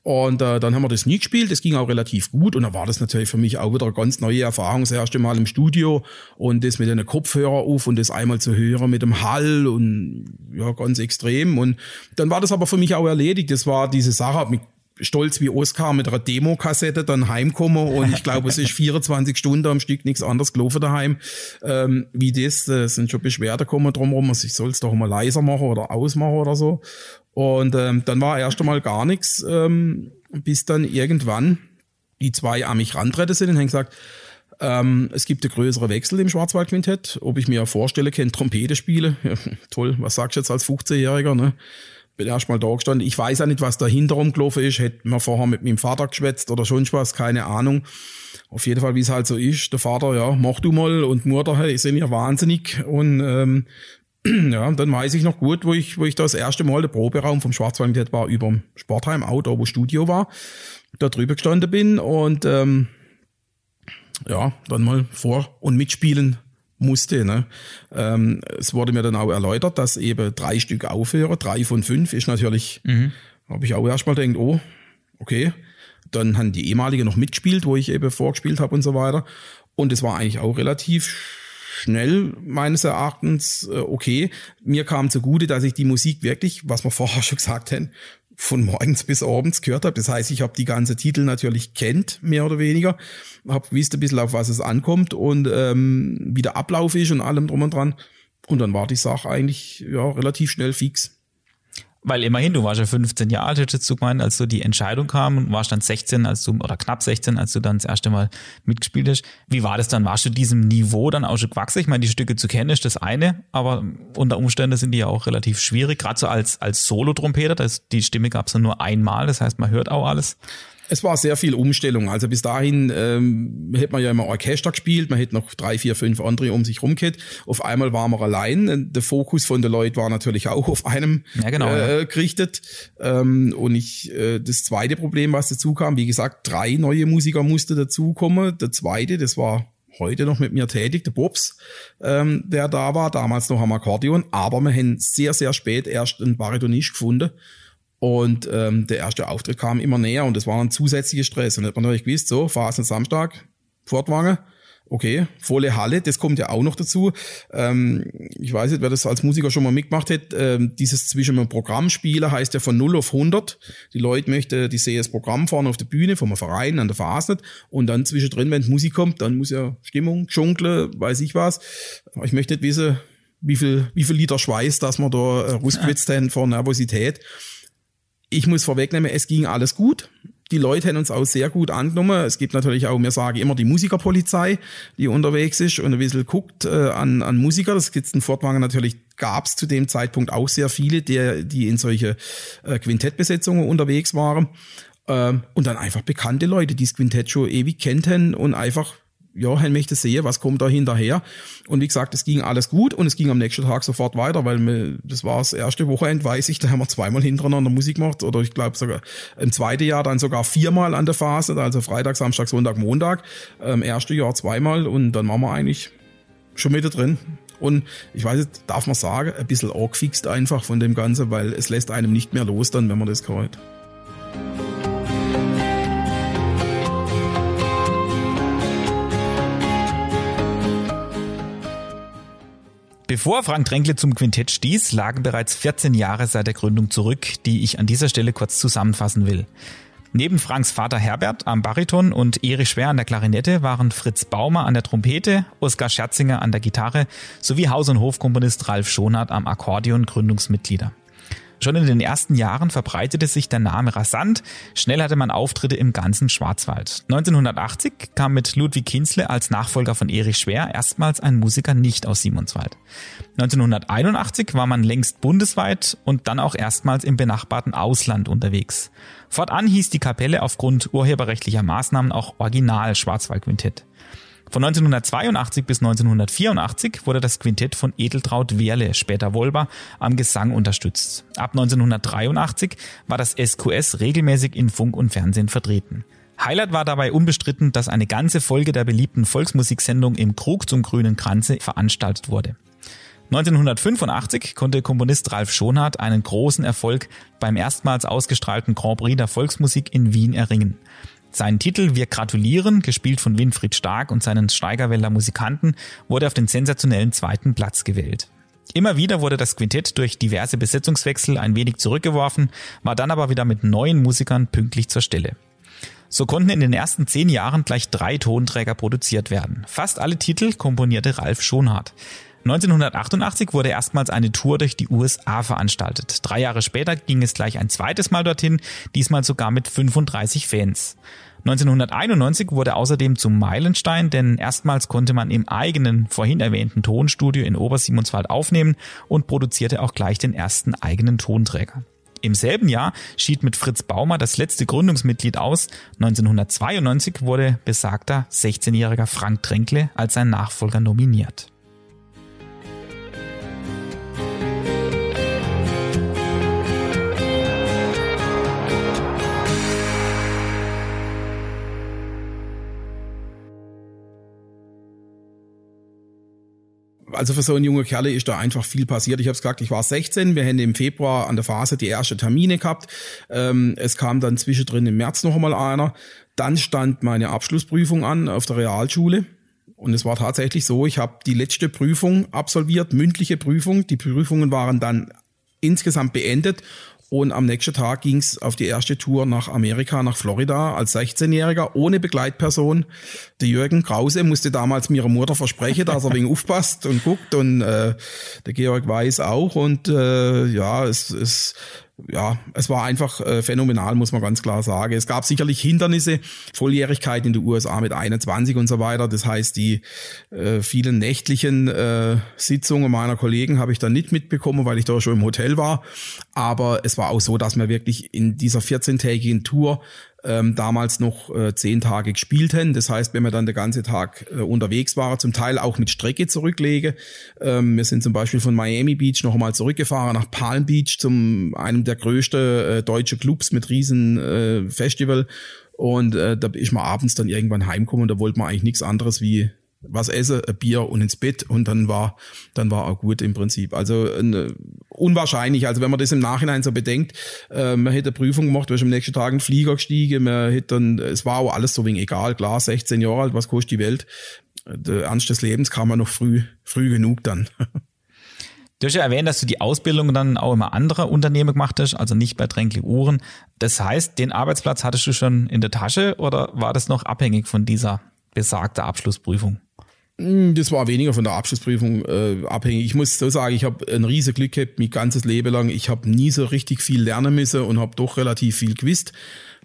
Und äh, dann haben wir das nie gespielt, das ging auch relativ gut und da war das natürlich für mich auch wieder eine ganz neue Erfahrung, das erste Mal im Studio und das mit einem Kopfhörer auf und das einmal zu hören mit dem Hall und ja, ganz extrem und dann war das aber für mich auch erledigt, das war diese Sache, stolz wie Oscar mit einer Demokassette dann heimkomme und ich glaube, es ist 24 Stunden am Stück nichts anderes gelaufen daheim. Ähm, wie das, das sind schon Beschwerden gekommen drumherum, also ich soll es doch mal leiser machen oder ausmachen oder so. Und ähm, dann war erst einmal gar nichts, ähm, bis dann irgendwann die zwei an mich rantreten sind und haben gesagt, ähm, es gibt einen größeren Wechsel im Schwarzwaldquintett, ob ich mir vorstelle, kann Trompete spiele. Ja, toll, was sagst du jetzt als 15-Jähriger, ne? Bin erstmal da gestanden. Ich weiß ja nicht, was dahinter rumgelaufen ist. Hätte mir vorher mit meinem Vater geschwätzt oder schon was, keine Ahnung. Auf jeden Fall, wie es halt so ist. Der Vater, ja, mach du mal und Mutter, hey, sind ja wahnsinnig. Und ähm, ja, dann weiß ich noch gut, wo ich, wo ich das erste Mal der Proberaum vom Schwarzwald war über dem Sportheim Auto, wo Studio war, da drüber gestanden bin und ähm, ja, dann mal vor und mitspielen musste. Ne? Ähm, es wurde mir dann auch erläutert, dass eben drei Stück aufhören, drei von fünf ist natürlich, mhm. habe ich auch erstmal gedacht, oh, okay. Dann haben die ehemalige noch mitgespielt, wo ich eben vorgespielt habe und so weiter. Und es war eigentlich auch relativ schnell meines Erachtens äh, okay. Mir kam zugute, dass ich die Musik wirklich, was wir vorher schon gesagt haben, von morgens bis abends gehört habe. Das heißt, ich habe die ganze Titel natürlich kennt, mehr oder weniger. Habe gewusst ein bisschen, auf was es ankommt und ähm, wie der Ablauf ist und allem drum und dran. Und dann war die Sache eigentlich ja relativ schnell fix. Weil immerhin, du warst ja 15 Jahre alt, hättest du gemeint, als so die Entscheidung kam und warst dann 16, als du, oder knapp 16, als du dann das erste Mal mitgespielt hast. Wie war das dann? Warst du diesem Niveau dann auch schon gewachsen? Ich meine, die Stücke zu kennen ist das eine, aber unter Umständen sind die ja auch relativ schwierig, gerade so als, als Solo-Trompeter, die Stimme gab es ja nur einmal, das heißt, man hört auch alles. Es war sehr viel Umstellung. Also bis dahin ähm, hätte man ja immer Orchester gespielt, man hätte noch drei, vier, fünf andere um sich rumgeht. Auf einmal war man allein. Der Fokus von den Leuten war natürlich auch auf einem ja, genau, äh, ja. gerichtet. Ähm, und ich, äh, das zweite Problem, was dazu kam, wie gesagt, drei neue Musiker musste dazukommen. Der zweite, das war heute noch mit mir tätig, der Bobs, ähm, der da war, damals noch am Akkordeon, aber wir haben sehr, sehr spät erst einen Baritonist gefunden. Und ähm, der erste Auftritt kam immer näher und das war ein zusätzlicher Stress. Und hat man natürlich gewusst, so, Phasen Samstag, Fortwange, okay, volle Halle, das kommt ja auch noch dazu. Ähm, ich weiß nicht, wer das als Musiker schon mal mitgemacht hat, ähm, dieses zwischen einem Programmspieler heißt ja von 0 auf 100. Die Leute möchten, die sehen das Programm vorne auf der Bühne vom Verein an der Phase und dann zwischendrin, wenn Musik kommt, dann muss ja Stimmung, Dschungel, weiß ich was. Ich möchte nicht wissen, wie viel, wie viel Liter Schweiß, dass man da äh, rausgewitzt haben vor Nervosität ich muss vorwegnehmen, es ging alles gut. Die Leute haben uns auch sehr gut angenommen. Es gibt natürlich auch, mir sage immer die Musikerpolizei, die unterwegs ist und ein bisschen guckt äh, an, an Musiker. Das gibt es in Fortwagen natürlich gab es zu dem Zeitpunkt auch sehr viele, die, die in solche äh, Quintettbesetzungen unterwegs waren. Ähm, und dann einfach bekannte Leute, die das Quintett schon ewig kennten und einfach ja, möchte sehen, was kommt da hinterher. Und wie gesagt, es ging alles gut und es ging am nächsten Tag sofort weiter, weil wir, das war das erste Wochenende, weiß ich, da haben wir zweimal hintereinander Musik gemacht oder ich glaube sogar im zweiten Jahr dann sogar viermal an der Phase, also Freitag, Samstag, Sonntag, Montag. Im ersten Jahr zweimal und dann waren wir eigentlich schon mit drin. Und ich weiß nicht, darf man sagen, ein bisschen angefixt einfach von dem Ganzen, weil es lässt einem nicht mehr los dann, wenn man das hört. Bevor Frank Tränkle zum Quintett stieß, lagen bereits 14 Jahre seit der Gründung zurück, die ich an dieser Stelle kurz zusammenfassen will. Neben Franks Vater Herbert am Bariton und Erich Schwer an der Klarinette waren Fritz Baumer an der Trompete, Oskar Scherzinger an der Gitarre sowie Haus- und Hofkomponist Ralf Schonert am Akkordeon Gründungsmitglieder. Schon in den ersten Jahren verbreitete sich der Name rasant. Schnell hatte man Auftritte im ganzen Schwarzwald. 1980 kam mit Ludwig Kienzle als Nachfolger von Erich Schwer erstmals ein Musiker nicht aus Simonswald. 1981 war man längst bundesweit und dann auch erstmals im benachbarten Ausland unterwegs. Fortan hieß die Kapelle aufgrund urheberrechtlicher Maßnahmen auch Original Schwarzwaldquintett. Von 1982 bis 1984 wurde das Quintett von Edeltraut Wehrle, später Wolber, am Gesang unterstützt. Ab 1983 war das SQS regelmäßig in Funk und Fernsehen vertreten. Highlight war dabei unbestritten, dass eine ganze Folge der beliebten Volksmusiksendung im Krug zum grünen Kranze veranstaltet wurde. 1985 konnte Komponist Ralf Schonhardt einen großen Erfolg beim erstmals ausgestrahlten Grand Prix der Volksmusik in Wien erringen. Sein Titel Wir gratulieren, gespielt von Winfried Stark und seinen Steigerwälder Musikanten, wurde auf den sensationellen zweiten Platz gewählt. Immer wieder wurde das Quintett durch diverse Besetzungswechsel ein wenig zurückgeworfen, war dann aber wieder mit neuen Musikern pünktlich zur Stelle. So konnten in den ersten zehn Jahren gleich drei Tonträger produziert werden. Fast alle Titel komponierte Ralf Schonhardt. 1988 wurde erstmals eine Tour durch die USA veranstaltet. Drei Jahre später ging es gleich ein zweites Mal dorthin, diesmal sogar mit 35 Fans. 1991 wurde außerdem zum Meilenstein, denn erstmals konnte man im eigenen vorhin erwähnten Tonstudio in Obersimonswald aufnehmen und produzierte auch gleich den ersten eigenen Tonträger. Im selben Jahr schied mit Fritz Baumer das letzte Gründungsmitglied aus. 1992 wurde besagter 16-jähriger Frank Tränkle als sein Nachfolger nominiert. Also für so einen jungen Kerl ist da einfach viel passiert. Ich habe es gesagt, ich war 16, wir haben im Februar an der Phase die erste Termine gehabt. Ähm, es kam dann zwischendrin im März noch einmal einer. Dann stand meine Abschlussprüfung an auf der Realschule. Und es war tatsächlich so, ich habe die letzte Prüfung absolviert, mündliche Prüfung. Die Prüfungen waren dann insgesamt beendet und am nächsten Tag ging es auf die erste Tour nach Amerika, nach Florida, als 16-Jähriger, ohne Begleitperson. Der Jürgen Krause musste damals mir Mutter versprechen, dass er wegen aufpasst und guckt. Und äh, der Georg Weiß auch. Und äh, ja, es, es ja, es war einfach äh, phänomenal, muss man ganz klar sagen. Es gab sicherlich Hindernisse, Volljährigkeit in den USA mit 21 und so weiter. Das heißt, die äh, vielen nächtlichen äh, Sitzungen meiner Kollegen habe ich dann nicht mitbekommen, weil ich da schon im Hotel war. Aber es war auch so, dass wir wirklich in dieser 14-tägigen Tour ähm, damals noch äh, zehn Tage gespielt haben. Das heißt, wenn wir dann den ganzen Tag äh, unterwegs waren, zum Teil auch mit Strecke zurücklege. Ähm, wir sind zum Beispiel von Miami Beach noch einmal zurückgefahren nach Palm Beach zum einem der größten äh, deutsche Clubs mit riesen äh, Festival. Und äh, da ist man abends dann irgendwann heimgekommen und da wollte man eigentlich nichts anderes wie was essen, ein Bier und ins Bett und dann war, dann war auch gut im Prinzip. Also äh, unwahrscheinlich. Also wenn man das im Nachhinein so bedenkt, äh, man hätte eine Prüfung gemacht, sind am nächsten Tag einen Flieger gestiegen, man hätte dann, es war auch alles so wenig egal, klar, 16 Jahre alt, was kostet die Welt? Der Ernst des Lebens kam man noch früh, früh genug dann. Du hast ja erwähnt, dass du die Ausbildung dann auch immer andere Unternehmen gemacht hast, also nicht bei Tränkli Uhren. Das heißt, den Arbeitsplatz hattest du schon in der Tasche oder war das noch abhängig von dieser besagten Abschlussprüfung? Hm, das war weniger von der Abschlussprüfung äh, abhängig. Ich muss so sagen, ich habe ein riesen Glück gehabt, mein ganzes Leben lang. Ich habe nie so richtig viel lernen müssen und habe doch relativ viel gewusst.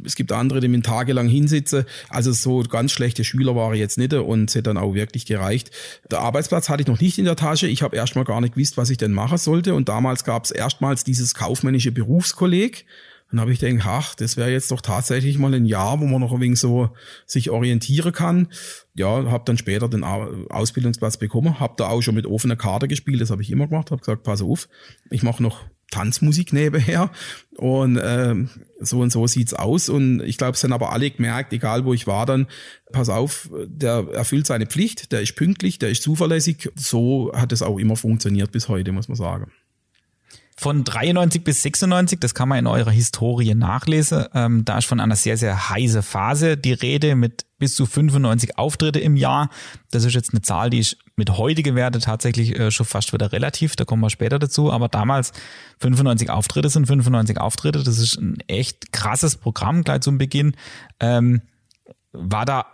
Es gibt andere, die mit tagelang hinsitzen. Also so ganz schlechte Schüler war ich jetzt nicht und es hat dann auch wirklich gereicht. Der Arbeitsplatz hatte ich noch nicht in der Tasche. Ich habe erstmal gar nicht gewusst, was ich denn machen sollte. Und damals gab es erstmals dieses kaufmännische Berufskolleg Dann habe ich gedacht, ach, das wäre jetzt doch tatsächlich mal ein Jahr, wo man noch ein wenig so sich orientieren kann. Ja, habe dann später den Ausbildungsplatz bekommen, habe da auch schon mit offener Karte gespielt, das habe ich immer gemacht, habe gesagt, pass auf, ich mache noch Tanzmusik nebenher und äh, so und so sieht's aus und ich glaube, es haben aber alle gemerkt, egal wo ich war dann, pass auf, der erfüllt seine Pflicht, der ist pünktlich, der ist zuverlässig, so hat es auch immer funktioniert bis heute, muss man sagen. Von 93 bis 96, das kann man in eurer Historie nachlesen, ähm, da ist von einer sehr, sehr heiße Phase die Rede mit bis zu 95 Auftritte im Jahr. Das ist jetzt eine Zahl, die ist mit heutigen Werte tatsächlich äh, schon fast wieder relativ, da kommen wir später dazu, aber damals 95 Auftritte sind 95 Auftritte, das ist ein echt krasses Programm gleich zum Beginn. Ähm, war da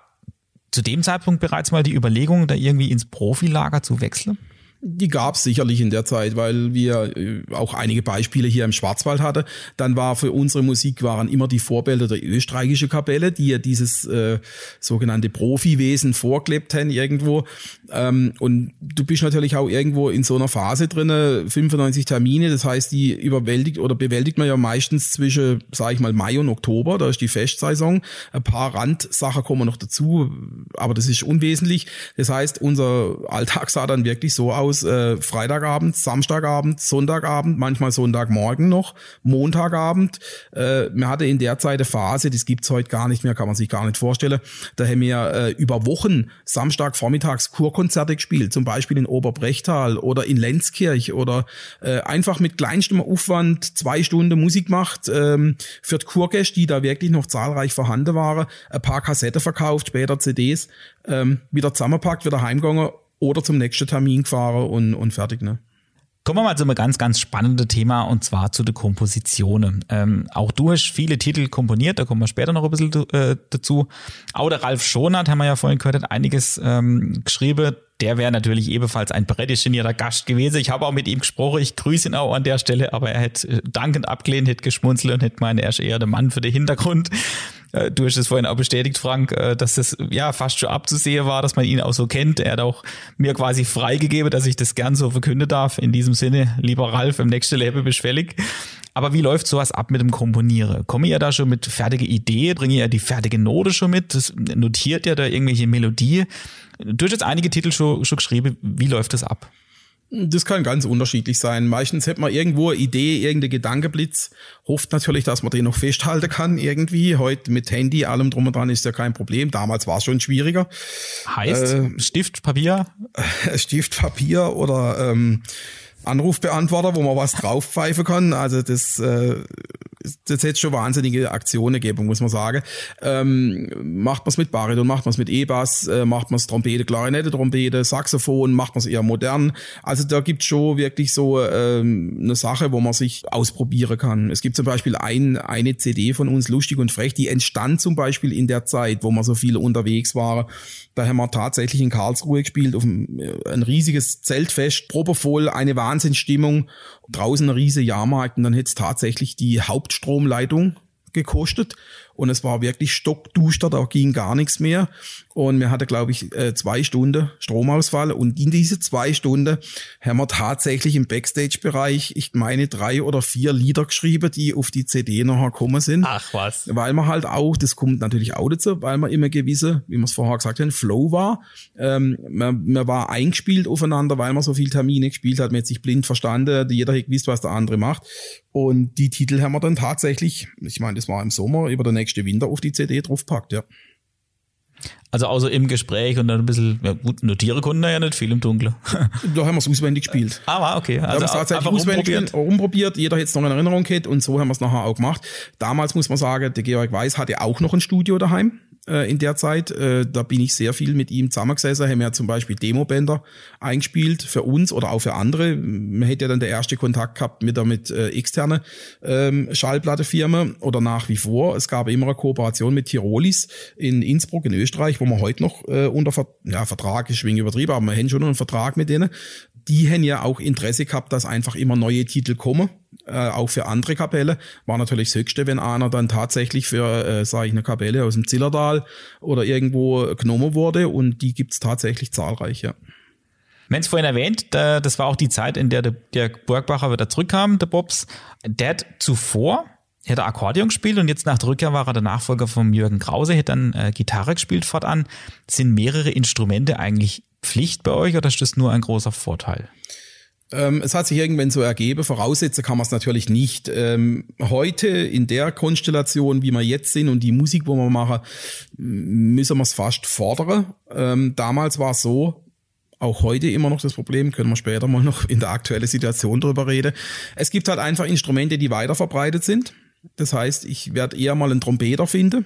zu dem Zeitpunkt bereits mal die Überlegung, da irgendwie ins Profilager zu wechseln? Die gab es sicherlich in der Zeit, weil wir äh, auch einige Beispiele hier im Schwarzwald hatten. Dann war für unsere Musik waren immer die Vorbilder der österreichische Kapelle, die ja dieses äh, sogenannte Profiwesen vorklebt haben irgendwo. Ähm, und du bist natürlich auch irgendwo in so einer Phase drinne, 95 Termine, das heißt, die überwältigt oder bewältigt man ja meistens zwischen, sage ich mal, Mai und Oktober, da ist die Festsaison. Ein paar Randsachen kommen noch dazu, aber das ist unwesentlich. Das heißt, unser Alltag sah dann wirklich so aus, aus äh, Freitagabend, Samstagabend, Sonntagabend, manchmal Sonntagmorgen noch, Montagabend. Äh, wir hatte in der Zeit eine Phase, das gibt's heute gar nicht mehr, kann man sich gar nicht vorstellen. Da haben wir äh, über Wochen Samstag vormittags Kurkonzerte gespielt, zum Beispiel in Oberbrechtal oder in Lenzkirch oder äh, einfach mit kleinstem Aufwand zwei Stunden Musik macht ähm, für die Kurgäste, die da wirklich noch zahlreich vorhanden waren, ein paar Kassetten verkauft, später CDs, ähm, wieder zusammenpackt, wieder heimgegangen oder zum nächsten Termin gefahren und, und fertig, ne? Kommen wir mal zu einem ganz, ganz spannenden Thema und zwar zu den Kompositionen. Ähm, auch du hast viele Titel komponiert, da kommen wir später noch ein bisschen äh, dazu. Auch der Ralf Schonert, haben wir ja vorhin gehört, hat einiges ähm, geschrieben. Der wäre natürlich ebenfalls ein prädestinierter Gast gewesen. Ich habe auch mit ihm gesprochen, ich grüße ihn auch an der Stelle, aber er hätte äh, dankend abgelehnt, hätte geschmunzelt und hätte meint, er ist eher der Mann für den Hintergrund. Äh, du hast es vorhin auch bestätigt, Frank, äh, dass das ja fast schon abzusehen war, dass man ihn auch so kennt. Er hat auch mir quasi freigegeben, dass ich das gern so verkünden darf. In diesem Sinne, lieber Ralf, im nächsten Leben bist fällig. Aber wie läuft sowas ab mit dem Komponieren? Komme ihr da schon mit fertige Idee? Bringe ihr die fertige Note schon mit? Das notiert ihr da irgendwelche Melodie? Du hast jetzt einige Titel schon, schon geschrieben. Wie läuft das ab? Das kann ganz unterschiedlich sein. Meistens hat man irgendwo eine Idee, irgendein Gedankeblitz, hofft natürlich, dass man den noch festhalten kann irgendwie. Heute mit Handy, allem drum und dran ist ja kein Problem. Damals war es schon schwieriger. Heißt äh, Stift, Papier? Stift, Papier oder ähm, Anrufbeantworter, wo man was draufpfeifen kann. Also das äh, das hätte schon wahnsinnige Aktionen gegeben, muss man sagen. Ähm, macht man es mit Bariton, macht man es mit E-Bass, äh, macht man es Trompete, Klarinette, Trompete, Saxophon, macht man es eher modern. Also da gibt schon wirklich so ähm, eine Sache, wo man sich ausprobieren kann. Es gibt zum Beispiel ein, eine CD von uns, Lustig und Frech, die entstand zum Beispiel in der Zeit, wo man so viele unterwegs waren. Da haben wir tatsächlich in Karlsruhe gespielt, auf ein, äh, ein riesiges Zeltfest, probevoll, eine Wahnsinnsstimmung, draußen ein riesiger Jahrmarkt und dann hätte es tatsächlich die Hauptstromleitung gekostet und es war wirklich stockduster, da ging gar nichts mehr. Und wir hatten, glaube ich, äh, zwei Stunden Stromausfall. Und in diese zwei Stunden haben wir tatsächlich im Backstage-Bereich, ich meine, drei oder vier Lieder geschrieben, die auf die CD nachher gekommen sind. Ach was. Weil man halt auch, das kommt natürlich auch dazu, weil man immer gewisse, wie man es vorher gesagt hat, Flow war. Ähm, man, man war eingespielt aufeinander, weil man so viel Termine gespielt hat. Man hat sich blind verstanden. Jeder hat gewusst, was der andere macht. Und die Titel haben wir dann tatsächlich, ich meine, das war im Sommer, über den nächsten Winter auf die CD draufpackt, ja. Also außer im Gespräch und dann ein bisschen, ja gut, notieren konnten ja nicht viel im Dunkeln. da haben wir es auswendig gespielt. Ah, war okay. Also da haben wir es tatsächlich auswendig gespielt, rumprobiert. Jeder es noch in Erinnerung gehabt und so haben wir es nachher auch gemacht. Damals muss man sagen, der Georg Weiß hatte auch noch ein Studio daheim äh, in der Zeit. Äh, da bin ich sehr viel mit ihm zusammengesessen, haben ja zum Beispiel Demobänder eingespielt für uns oder auch für andere. Man hätte ja dann der erste Kontakt gehabt mit der mit äh, externe ähm, Schallplattefirma oder nach wie vor. Es gab immer eine Kooperation mit Tirolis in Innsbruck in Österreich, wo man heute noch äh, unter Ver ja, Vertrag ist schwing übertrieben, aber wir haben schon einen Vertrag mit denen. Die haben ja auch Interesse gehabt, dass einfach immer neue Titel kommen äh, auch für andere Kapelle. War natürlich das Höchste, wenn einer dann tatsächlich für, äh, sage ich, eine Kapelle aus dem Zillertal oder irgendwo genommen wurde und die gibt's tatsächlich zahlreich, ja. Wir es vorhin erwähnt, das war auch die Zeit, in der der, Burgbacher wieder zurückkam, der Bobs. Der hat zuvor hätte Akkordeon gespielt und jetzt nach der Rückkehr war er der Nachfolger von Jürgen Krause, hätte dann äh, Gitarre gespielt fortan. Sind mehrere Instrumente eigentlich Pflicht bei euch oder ist das nur ein großer Vorteil? Ähm, es hat sich irgendwann so ergeben, voraussetzen kann man es natürlich nicht. Ähm, heute in der Konstellation, wie wir jetzt sind und die Musik, wo wir machen, müssen wir es fast fordern. Ähm, damals war es so, auch heute immer noch das Problem, können wir später mal noch in der aktuellen Situation drüber reden. Es gibt halt einfach Instrumente, die weiter verbreitet sind. Das heißt, ich werde eher mal einen Trompeter finden.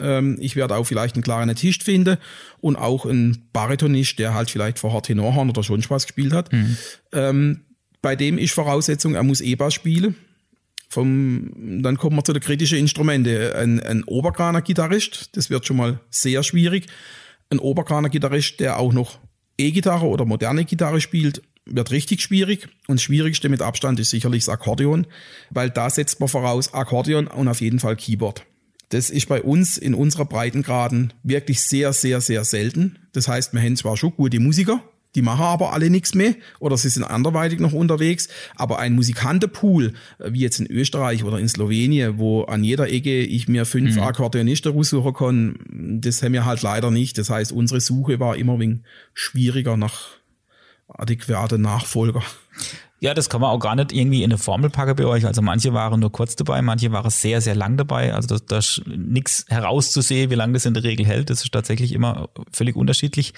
Ähm, ich werde auch vielleicht einen klaren Tisch finden und auch einen Baritonist, der halt vielleicht vorher Tenorhorn oder schon Spaß gespielt hat. Mhm. Ähm, bei dem ist Voraussetzung, er muss E-Bass spielen. Vom, dann kommen wir zu den kritischen Instrumente. Ein, ein Oberkraner-Gitarrist, das wird schon mal sehr schwierig. Ein Oberkraner-Gitarrist, der auch noch E-Gitarre oder moderne Gitarre spielt, wird richtig schwierig. Und das Schwierigste mit Abstand ist sicherlich das Akkordeon, weil da setzt man voraus Akkordeon und auf jeden Fall Keyboard. Das ist bei uns in unserer Breitengraden wirklich sehr, sehr, sehr selten. Das heißt, wir haben zwar schon gute Musiker, die machen aber alle nichts mehr oder sie sind anderweitig noch unterwegs. Aber ein Musikantenpool, äh, wie jetzt in Österreich oder in Slowenien, wo an jeder Ecke ich mir fünf mhm. Akkordeonisten raussuchen kann, das haben wir halt leider nicht. Das heißt, unsere Suche war immer wegen schwieriger nach adäquate Nachfolger. Ja, das kann man auch gar nicht irgendwie in eine Formel packen bei euch. Also manche waren nur kurz dabei, manche waren sehr, sehr lang dabei. Also da, ist nichts herauszusehen, wie lange das in der Regel hält. Das ist tatsächlich immer völlig unterschiedlich.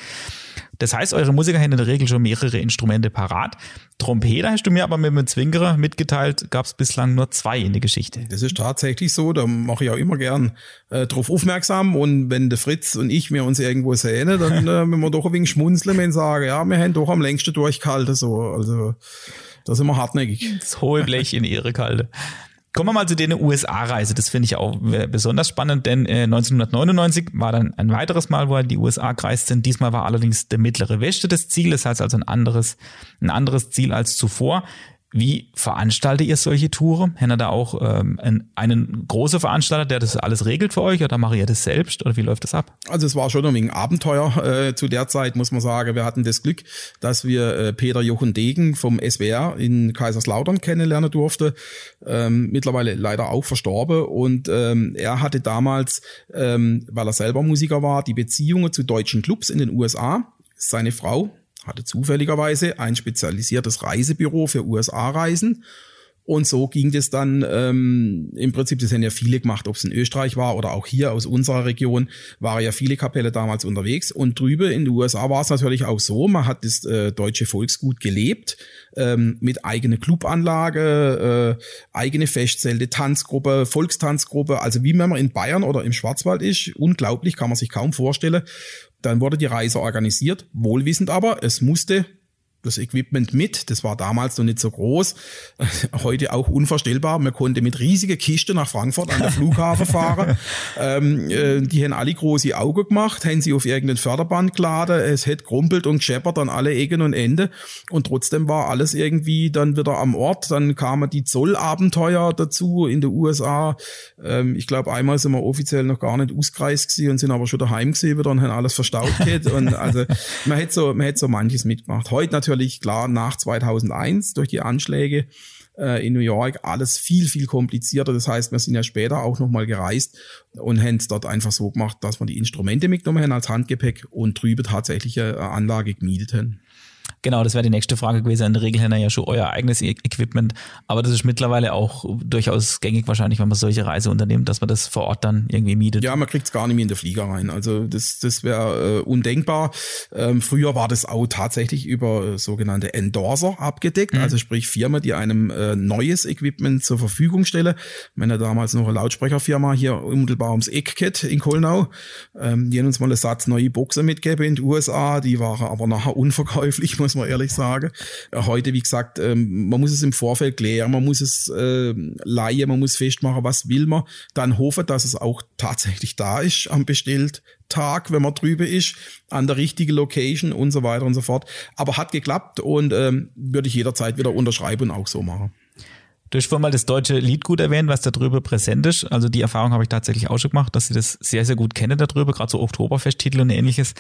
Das heißt, eure Musiker haben in der Regel schon mehrere Instrumente parat. Trompeter hast du mir aber mit dem Zwingerer mitgeteilt, gab es bislang nur zwei in der Geschichte. Das ist tatsächlich so, da mache ich auch immer gern äh, drauf aufmerksam und wenn der Fritz und ich mir uns irgendwo sehen, dann äh, wenn wir doch ein wenig schmunzeln, wenn sagen, ja, wir haben doch am längsten durchgehalten, so, also da sind wir hartnäckig. Das hohe Blech in ihre Kalte. Kommen wir mal zu der USA-Reise. Das finde ich auch besonders spannend, denn äh, 1999 war dann ein weiteres Mal, wo er die USA kreist sind. Diesmal war allerdings der mittlere Westen das Ziel. Das heißt also ein anderes, ein anderes Ziel als zuvor. Wie veranstaltet ihr solche Touren? Hätten da auch ähm, einen, einen großen Veranstalter, der das alles regelt für euch oder macht ihr das selbst oder wie läuft das ab? Also es war schon ein Abenteuer äh, zu der Zeit, muss man sagen. Wir hatten das Glück, dass wir äh, Peter Jochen Degen vom SWR in Kaiserslautern kennenlernen durfte. Ähm, mittlerweile leider auch verstorben und ähm, er hatte damals, ähm, weil er selber Musiker war, die Beziehungen zu deutschen Clubs in den USA. Seine Frau, hatte zufälligerweise ein spezialisiertes Reisebüro für USA-Reisen. Und so ging das dann ähm, im Prinzip, das haben ja viele gemacht, ob es in Österreich war oder auch hier aus unserer Region, waren ja viele Kapelle damals unterwegs. Und drüber in den USA war es natürlich auch so, man hat das äh, deutsche Volksgut gelebt, ähm, mit eigener Clubanlage, äh, eigene Festzelte, Tanzgruppe, Volkstanzgruppe, also wie wenn man in Bayern oder im Schwarzwald ist, unglaublich, kann man sich kaum vorstellen. Dann wurde die Reise organisiert, wohlwissend aber, es musste das Equipment mit. Das war damals noch nicht so groß. Heute auch unvorstellbar. Man konnte mit riesigen Kisten nach Frankfurt an der Flughafen fahren. ähm, äh, die haben alle große Augen gemacht, haben sie auf irgendein Förderband geladen. Es hätte krumpelt und gescheppert an alle Ecken und Ende. Und trotzdem war alles irgendwie dann wieder am Ort. Dann kamen die Zollabenteuer dazu in den USA. Ähm, ich glaube, einmal sind wir offiziell noch gar nicht ausgereist gewesen und sind aber schon daheim gewesen wieder und haben alles verstaut. und also man hätte so, man hätte so manches mitgemacht. Heute natürlich natürlich klar nach 2001 durch die Anschläge äh, in New York alles viel, viel komplizierter. Das heißt, wir sind ja später auch nochmal gereist und haben es dort einfach so gemacht, dass wir die Instrumente mitgenommen haben als Handgepäck und drüben tatsächlich eine Anlage gemietet haben. Genau, das wäre die nächste Frage gewesen. In der Regel haben ja schon euer eigenes e- Equipment, aber das ist mittlerweile auch durchaus gängig wahrscheinlich, wenn man solche Reise unternimmt, dass man das vor Ort dann irgendwie mietet. Ja, man kriegt es gar nicht mehr in der Flieger rein. Also das, das wäre äh, undenkbar. Ähm, früher war das auch tatsächlich über äh, sogenannte Endorser abgedeckt, mhm. also sprich Firmen, die einem äh, neues Equipment zur Verfügung stellen. Wenn er damals noch eine Lautsprecherfirma hier unmittelbar ums Eck geht in Kolnau, ähm, die haben uns mal einen Satz neue Boxen mitgegeben in den USA, die waren aber nachher unverkäuflich, muss man ehrlich sagen. Heute, wie gesagt, ähm, man muss es im Vorfeld klären, man muss es äh, leihen, man muss festmachen, was will man, dann hoffen, dass es auch tatsächlich da ist am Bestelltag, wenn man drüber ist, an der richtigen Location und so weiter und so fort. Aber hat geklappt und ähm, würde ich jederzeit wieder unterschreiben und auch so machen. Du hast vorhin mal das deutsche Liedgut erwähnt, was da drüber präsent ist. Also die Erfahrung habe ich tatsächlich auch schon gemacht, dass sie das sehr, sehr gut kennen darüber, gerade so Oktoberfesttitel und ähnliches.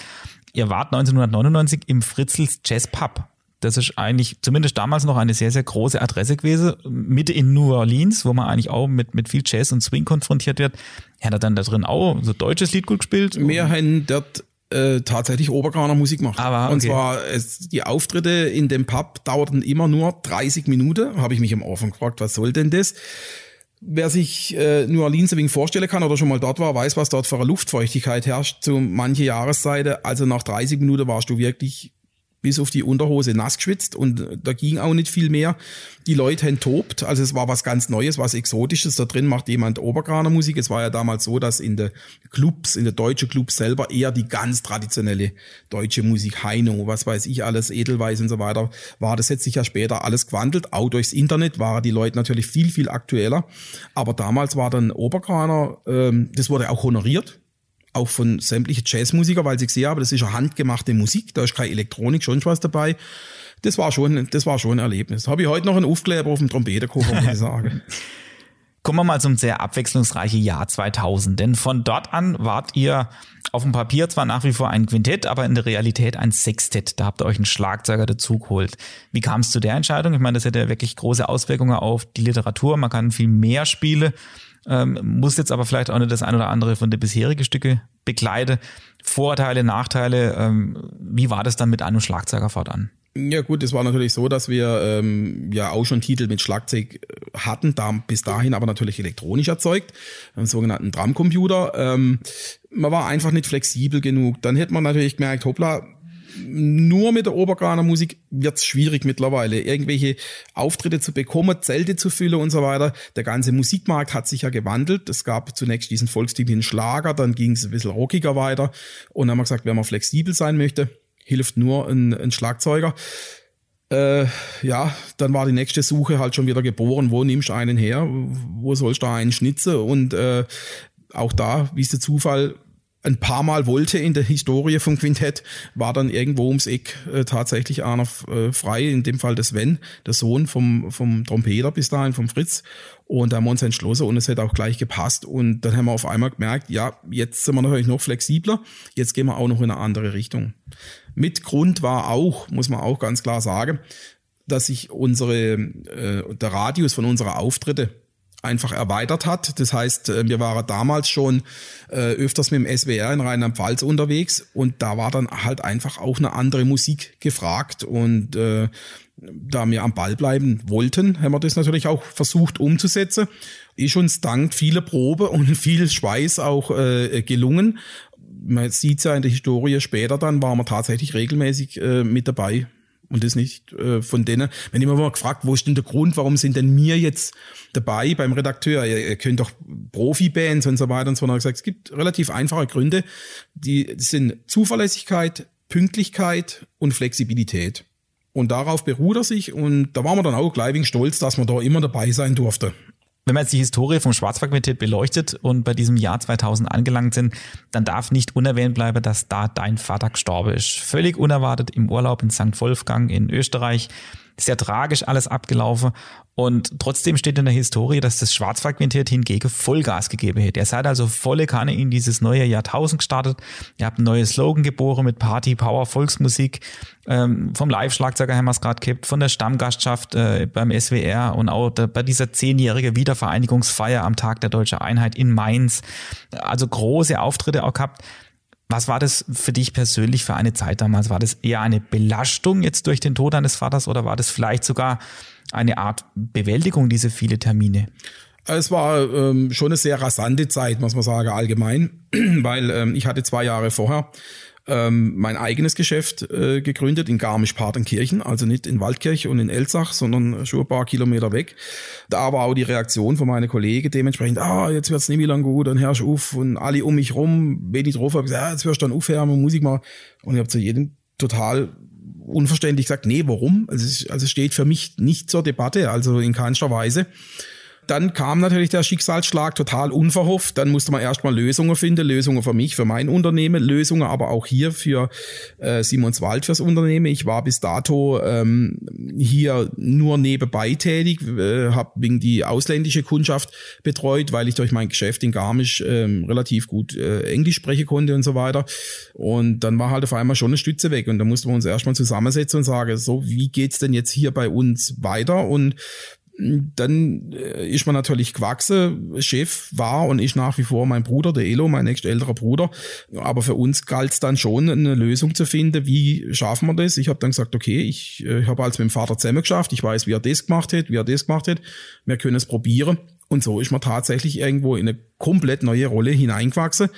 Ihr wart 1999 im Fritzels Jazz Pub. Das ist eigentlich zumindest damals noch eine sehr, sehr große Adresse gewesen. Mitte in New Orleans, wo man eigentlich auch mit, mit viel Jazz und Swing konfrontiert wird. Hat er dann da drin auch so deutsches Lied gut gespielt? Wir haben dort äh, tatsächlich Obergraner Musik gemacht. Aber, okay. Und zwar, es, die Auftritte in dem Pub dauerten immer nur 30 Minuten. Habe ich mich am Anfang gefragt, was soll denn das? Wer sich äh, New Orleans ein wenig vorstellen kann oder schon mal dort war, weiß, was dort für eine Luftfeuchtigkeit herrscht zu manche Jahreszeiten. Also nach 30 Minuten warst du wirklich bis auf die Unterhose nass geschwitzt und da ging auch nicht viel mehr. Die Leute haben tobt, also es war was ganz Neues, was Exotisches. Da drin macht jemand Obergraner Musik. Es war ja damals so, dass in den Clubs, in der deutschen Clubs selber eher die ganz traditionelle deutsche Musik, Heino, was weiß ich alles, Edelweiß und so weiter, war. Das hat sich ja später alles gewandelt. Auch durchs Internet waren die Leute natürlich viel, viel aktueller. Aber damals war dann Obergraner, ähm, das wurde auch honoriert auch von sämtlichen Jazzmusiker, weil sie gesehen haben, das ist eine handgemachte Musik, da ist keine Elektronik, schon was dabei. Das war schon, das war schon ein Erlebnis. Habe ich heute noch einen Aufkleber auf dem Trompetenkoffer, muss ich sagen. Kommen wir mal zum sehr abwechslungsreichen Jahr 2000, denn von dort an wart ihr auf dem Papier zwar nach wie vor ein Quintett, aber in der Realität ein Sextett. Da habt ihr euch einen Schlagzeuger dazu geholt. Wie kam es zu der Entscheidung? Ich meine, das hätte ja wirklich große Auswirkungen auf die Literatur. Man kann viel mehr Spiele ähm, muss jetzt aber vielleicht auch nicht das ein oder andere von den bisherigen Stücke begleiten. Vorteile, Nachteile, ähm, wie war das dann mit einem Schlagzeuger fortan? Ja gut, es war natürlich so, dass wir ähm, ja auch schon Titel mit Schlagzeug äh, hatten, da, bis dahin aber natürlich elektronisch erzeugt, einen sogenannten Drumcomputer. Ähm, man war einfach nicht flexibel genug. Dann hätte man natürlich gemerkt, hoppla, nur mit der Obergraner Musik wird's schwierig mittlerweile. Irgendwelche Auftritte zu bekommen, Zelte zu füllen und so weiter. Der ganze Musikmarkt hat sich ja gewandelt. Es gab zunächst diesen volkstümlichen Schlager, dann ging es ein bisschen rockiger weiter. Und dann haben wir gesagt, wenn man flexibel sein möchte, hilft nur ein, ein Schlagzeuger. Äh, ja, dann war die nächste Suche halt schon wieder geboren. Wo nimmst du einen her? Wo sollst du einen schnitzen? Und äh, auch da, wie ist der Zufall, ein paar Mal wollte in der Historie vom Quintett, war dann irgendwo ums Eck äh, tatsächlich einer äh, frei, in dem Fall der Sven, der Sohn vom, vom Trompeter bis dahin, vom Fritz. Und da haben wir uns entschlossen und es hätte auch gleich gepasst. Und dann haben wir auf einmal gemerkt, ja, jetzt sind wir natürlich noch flexibler, jetzt gehen wir auch noch in eine andere Richtung. Mit Grund war auch, muss man auch ganz klar sagen, dass sich unsere, äh, der Radius von unserer Auftritte einfach erweitert hat. Das heißt, äh, wir waren damals schon äh, öfters mit dem SWR in Rheinland-Pfalz unterwegs und da war dann halt einfach auch eine andere Musik gefragt und äh, da wir am Ball bleiben wollten, haben wir das natürlich auch versucht umzusetzen. Ist uns dank viele Probe und viel Schweiß auch äh, gelungen. Man sieht ja in der Historie später dann, waren wir tatsächlich regelmäßig äh, mit dabei und das nicht äh, von denen. Wenn ich mir mal gefragt, wo ist denn der Grund, warum sind denn mir jetzt dabei beim Redakteur? Ihr, ihr könnt doch Profi-Bands und so weiter und so fort. gesagt, es gibt relativ einfache Gründe. Die sind Zuverlässigkeit, Pünktlichkeit und Flexibilität. Und darauf beruht er sich und da waren wir dann auch gleich stolz, dass man da immer dabei sein durfte. Wenn man jetzt die Historie vom Schwarzwaldquartett beleuchtet und bei diesem Jahr 2000 angelangt sind, dann darf nicht unerwähnt bleiben, dass da dein Vater gestorben ist. Völlig unerwartet im Urlaub in St. Wolfgang in Österreich sehr tragisch alles abgelaufen. Und trotzdem steht in der Historie, dass das Schwarzwaldquintett hingegen Vollgas gegeben hätte. Ihr seid also volle Kanne in dieses neue Jahrtausend gestartet. Ihr habt ein neues Slogan geboren mit Party, Power, Volksmusik. Ähm, vom Live-Schlagzeuger haben wir es gerade gehabt, von der Stammgastschaft äh, beim SWR und auch da, bei dieser zehnjährige Wiedervereinigungsfeier am Tag der Deutschen Einheit in Mainz. Also große Auftritte auch gehabt. Was war das für dich persönlich für eine Zeit damals? War das eher eine Belastung jetzt durch den Tod deines Vaters oder war das vielleicht sogar eine Art Bewältigung, diese viele Termine? Es war ähm, schon eine sehr rasante Zeit, muss man sagen, allgemein, weil ähm, ich hatte zwei Jahre vorher ähm, mein eigenes Geschäft äh, gegründet in Garmisch-Partenkirchen, also nicht in Waldkirch und in Elsach, sondern schon ein paar Kilometer weg. Da war auch die Reaktion von meinen Kollegen dementsprechend, ah, jetzt wird's nicht mehr lang gut, dann du auf und alle um mich rum, wenn ich drauf habe, gesagt, ja, jetzt wirst du dann aufhören, Musik mal. Und ich habe zu jedem total unverständlich gesagt, nee, warum? Also es, also es steht für mich nicht zur Debatte, also in keinster Weise. Dann kam natürlich der Schicksalsschlag total unverhofft. Dann musste man erstmal Lösungen finden, Lösungen für mich, für mein Unternehmen, Lösungen aber auch hier für äh, Simonswald fürs Unternehmen. Ich war bis dato ähm, hier nur nebenbei tätig, äh, habe wegen die ausländische Kundschaft betreut, weil ich durch mein Geschäft in Garmisch ähm, relativ gut äh, Englisch sprechen konnte und so weiter. Und dann war halt auf einmal schon eine Stütze weg und da mussten wir uns erstmal zusammensetzen und sagen, so, wie geht's denn jetzt hier bei uns weiter? Und dann äh, ist man natürlich gewachsen. Chef war und ist nach wie vor mein Bruder, der Elo, mein nächster älterer Bruder. Aber für uns galt es dann schon, eine Lösung zu finden. Wie schaffen wir das? Ich habe dann gesagt, okay, ich, ich habe als mit dem Vater zusammen geschafft. Ich weiß, wie er das gemacht hat, wie er das gemacht hat. Wir können es probieren. Und so ist man tatsächlich irgendwo in eine komplett neue Rolle hineingewachsen.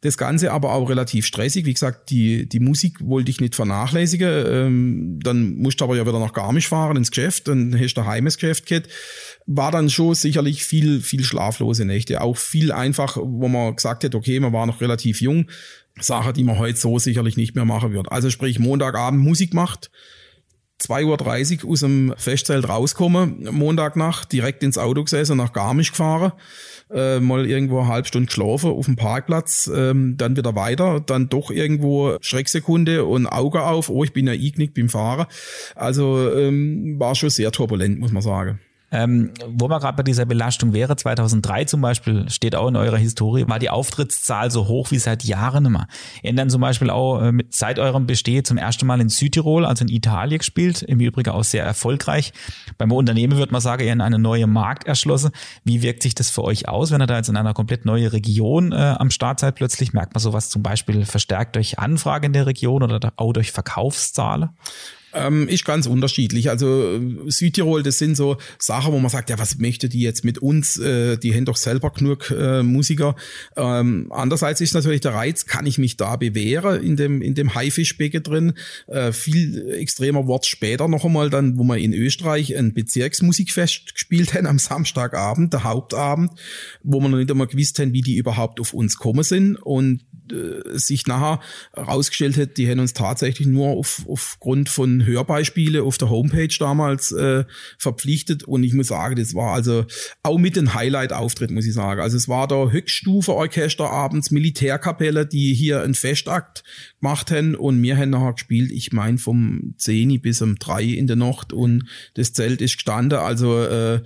Das Ganze aber auch relativ stressig. Wie gesagt, die, die Musik wollte ich nicht vernachlässigen. Ähm, dann musste aber ja wieder nach Garmisch fahren ins Geschäft, dann hast du daheim das Geschäft gehabt. War dann schon sicherlich viel, viel schlaflose Nächte. Auch viel einfach, wo man gesagt hat, okay, man war noch relativ jung. Sache, die man heute so sicherlich nicht mehr machen wird. Also sprich, Montagabend Musik macht, 2.30 Uhr aus dem Festzelt rauskommen, Montagnacht, direkt ins Auto gesessen, nach Garmisch gefahren, äh, mal irgendwo eine halbe Stunde geschlafen auf dem Parkplatz, ähm, dann wieder weiter, dann doch irgendwo Schrecksekunde und Auge auf, oh, ich bin ja eingeknickt beim Fahren. Also ähm, war schon sehr turbulent, muss man sagen. Ähm, wo man gerade bei dieser Belastung wäre, 2003 zum Beispiel, steht auch in eurer Historie, war die Auftrittszahl so hoch wie seit Jahren immer. Dann zum Beispiel auch äh, mit, seit eurem Bestehen zum ersten Mal in Südtirol, also in Italien gespielt, im Übrigen auch sehr erfolgreich. Beim Unternehmen wird man sagen, ihr in eine neue Markt erschlossen. Wie wirkt sich das für euch aus, wenn ihr da jetzt in einer komplett neue Region äh, am Start seid plötzlich? Merkt man sowas zum Beispiel verstärkt durch Anfrage in der Region oder auch durch Verkaufszahlen? Ähm, ist ganz unterschiedlich. Also äh, Südtirol, das sind so Sachen, wo man sagt, ja, was möchte die jetzt mit uns? Äh, die haben doch selber genug äh, Musiker. Ähm, andererseits ist natürlich der Reiz, kann ich mich da bewähren in dem, in dem Haifischbecken drin? Äh, viel extremer Wort später noch einmal dann, wo wir in Österreich ein Bezirksmusikfest gespielt haben am Samstagabend, der Hauptabend, wo wir noch nicht einmal gewusst haben, wie die überhaupt auf uns kommen sind und äh, sich nachher herausgestellt hat, die haben uns tatsächlich nur auf, aufgrund von Hörbeispiele auf der Homepage damals äh, verpflichtet. Und ich muss sagen, das war also auch mit ein Highlight-Auftritt, muss ich sagen. Also es war der Höchststufe-Orchester abends, Militärkapelle, die hier einen Festakt gemacht haben. Und wir haben nachher gespielt, ich meine vom 10 bis um 3 in der Nacht. Und das Zelt ist gestanden, also äh,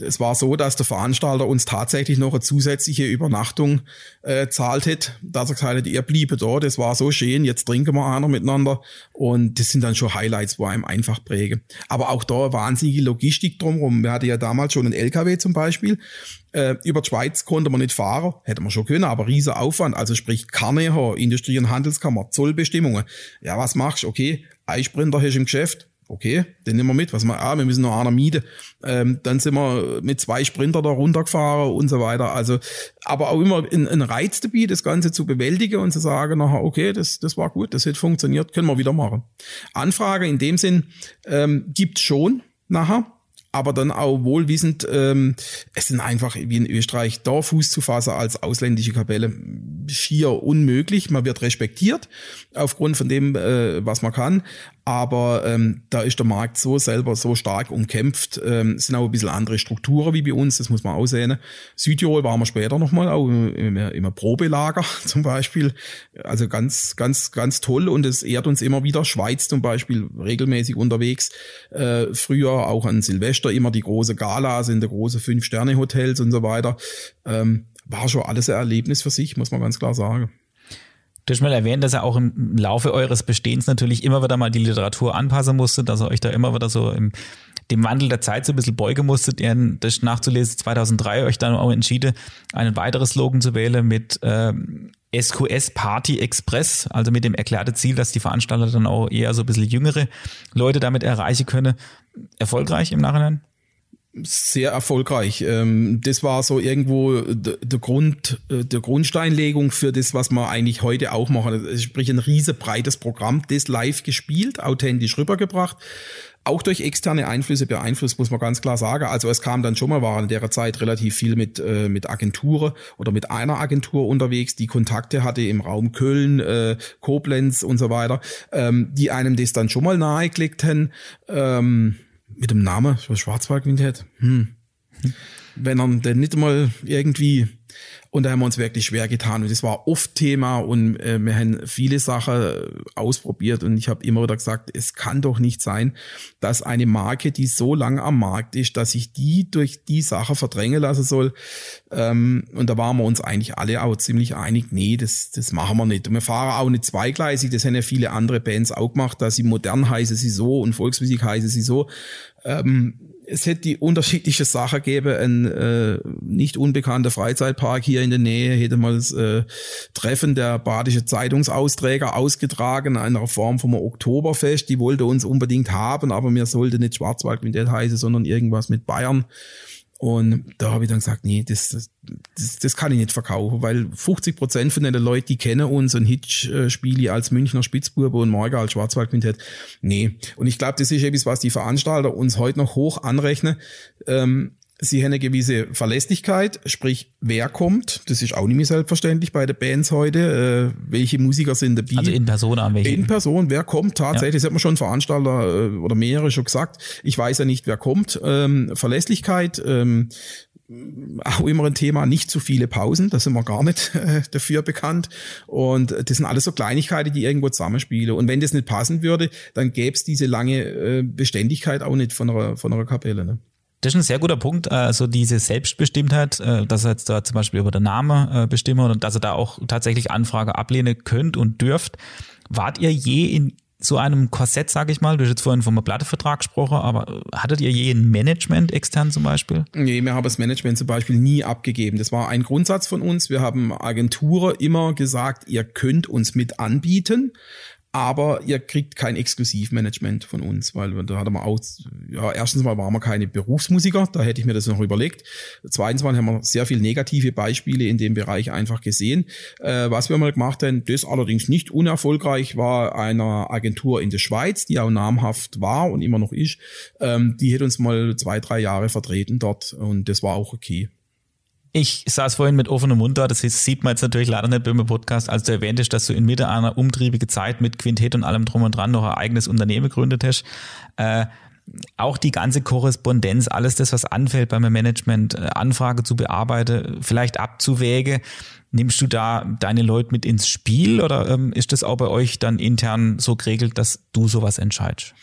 es war so, dass der Veranstalter uns tatsächlich noch eine zusätzliche Übernachtung äh, zahlt hat, dass er gesagt hat, ihr bliebe da, das war so schön, jetzt trinken wir einer miteinander und das sind dann schon Highlights, wo einem einfach prägen. Aber auch da wahnsinnige Logistik drumherum. Wir hatten ja damals schon einen LKW zum Beispiel, äh, über die Schweiz konnte man nicht fahren, hätte man schon können, aber riesen Aufwand, also sprich Karneher, Industrie- und Handelskammer, Zollbestimmungen. Ja, was machst du? Okay, Eisprinter hast du im Geschäft, okay, den nehmen wir mit. Was wir, ah, wir müssen noch einer mieten. Ähm, dann sind wir mit zwei Sprinter da runtergefahren und so weiter. Also, aber auch immer ein, ein Reiz das Ganze zu bewältigen und zu sagen, nachher, okay, das, das war gut, das hat funktioniert, können wir wieder machen. Anfrage in dem Sinn ähm, gibt schon nachher aber dann auch wohlwissend, ähm, es sind einfach wie in Österreich da Fuß zu fassen als ausländische Kapelle schier unmöglich. Man wird respektiert aufgrund von dem, äh, was man kann, aber ähm, da ist der Markt so selber so stark umkämpft. Ähm, es sind auch ein bisschen andere Strukturen wie bei uns, das muss man auch sehen. Südtirol waren wir später nochmal, auch im, im, Probelager zum Beispiel. Also ganz, ganz, ganz toll und es ehrt uns immer wieder. Schweiz zum Beispiel regelmäßig unterwegs. Äh, früher auch an Silvester immer die große Galas in der große Fünf-Sterne-Hotels und so weiter. Ähm, war schon alles ein Erlebnis für sich, muss man ganz klar sagen. Du hast mal erwähnt, dass er auch im Laufe eures Bestehens natürlich immer wieder mal die Literatur anpassen musste, dass ihr euch da immer wieder so im dem Wandel der Zeit so ein bisschen beugen musstet, ihr das nachzulesen 2003 euch dann auch entschieden, einen weiteren Slogan zu wählen mit ähm, SQS Party Express, also mit dem erklärten Ziel, dass die Veranstalter dann auch eher so ein bisschen jüngere Leute damit erreichen können. Erfolgreich im Nachhinein? Sehr erfolgreich. Ähm, das war so irgendwo der Grund, äh, der Grundsteinlegung für das, was wir eigentlich heute auch machen. Sprich ein riese breites Programm, das live gespielt, authentisch rübergebracht. Auch durch externe Einflüsse beeinflusst, muss man ganz klar sagen. Also es kam dann schon mal, war in der Zeit relativ viel mit, äh, mit Agenturen oder mit einer Agentur unterwegs, die Kontakte hatte im Raum Köln, äh, Koblenz und so weiter, ähm, die einem das dann schon mal nahegelegt haben. Ähm, mit dem Namen, Schwarzwaldquintett, hm. Wenn er denn nicht mal irgendwie und da haben wir uns wirklich schwer getan. Und das war oft Thema und äh, wir haben viele Sachen ausprobiert. Und ich habe immer wieder gesagt, es kann doch nicht sein, dass eine Marke, die so lange am Markt ist, dass ich die durch die Sache verdrängen lassen soll. Ähm, und da waren wir uns eigentlich alle auch ziemlich einig, nee, das, das machen wir nicht. Und wir fahren auch nicht zweigleisig, das haben ja viele andere Bands auch gemacht, dass sie modern heißen sie so und Volksmusik heißen sie so. Ähm, es hätte die unterschiedliche Sache gäbe, ein äh, nicht unbekannter Freizeitpark hier in der Nähe hätte mal das äh, Treffen der badische Zeitungsausträger ausgetragen, in einer Form vom Oktoberfest. Die wollte uns unbedingt haben, aber mir sollte nicht Schwarzwald mit heißen, sondern irgendwas mit Bayern. Und da habe ich dann gesagt, nee, das, das, das kann ich nicht verkaufen, weil 50 Prozent von den Leuten, die kennen uns und Hitch spiele als Münchner Spitzburbe und Morgen als Schwarzwaldquintett. Nee. Und ich glaube, das ist etwas, was die Veranstalter uns heute noch hoch anrechnen. Ähm, Sie haben eine gewisse Verlässlichkeit, sprich, wer kommt, das ist auch nicht mehr selbstverständlich bei den Bands heute, äh, welche Musiker sind dabei. Also in Person an welche? In Person, wer kommt tatsächlich, ja. das hat man schon Veranstalter äh, oder mehrere schon gesagt. Ich weiß ja nicht, wer kommt. Ähm, Verlässlichkeit, ähm, auch immer ein Thema, nicht zu viele Pausen, da sind wir gar nicht äh, dafür bekannt. Und das sind alles so Kleinigkeiten, die irgendwo zusammenspielen. Und wenn das nicht passen würde, dann gäbe es diese lange äh, Beständigkeit auch nicht von einer, von einer Kapelle. Ne? Das ist ein sehr guter Punkt, also diese Selbstbestimmtheit, äh, dass er jetzt da zum Beispiel über den Namen äh, bestimmen und dass er da auch tatsächlich Anfrage ablehnen könnt und dürft. Wart ihr je in so einem Korsett, sage ich mal, du hast jetzt vorhin vom Plattevertrag gesprochen, aber hattet ihr je ein Management extern zum Beispiel? Nee, wir haben das Management zum Beispiel nie abgegeben. Das war ein Grundsatz von uns. Wir haben Agenturen immer gesagt, ihr könnt uns mit anbieten, aber ihr kriegt kein Exklusivmanagement von uns, weil da hatte man auch, ja, erstens mal waren wir keine Berufsmusiker, da hätte ich mir das noch überlegt. Zweitens mal haben wir sehr viele negative Beispiele in dem Bereich einfach gesehen. Äh, was wir mal gemacht haben, das allerdings nicht unerfolgreich, war einer Agentur in der Schweiz, die auch namhaft war und immer noch ist. Ähm, die hat uns mal zwei, drei Jahre vertreten dort und das war auch okay. Ich saß vorhin mit offenem Mund da, das sieht man jetzt natürlich leider nicht beim Podcast, als du erwähnt hast, dass du inmitten einer umtriebigen Zeit mit Quintett und allem drum und dran noch ein eigenes Unternehmen gegründet hast. Äh, auch die ganze Korrespondenz, alles das, was anfällt beim Management, äh, Anfrage zu bearbeiten, vielleicht abzuwägen. Nimmst du da deine Leute mit ins Spiel oder ähm, ist das auch bei euch dann intern so geregelt, dass du sowas entscheidest?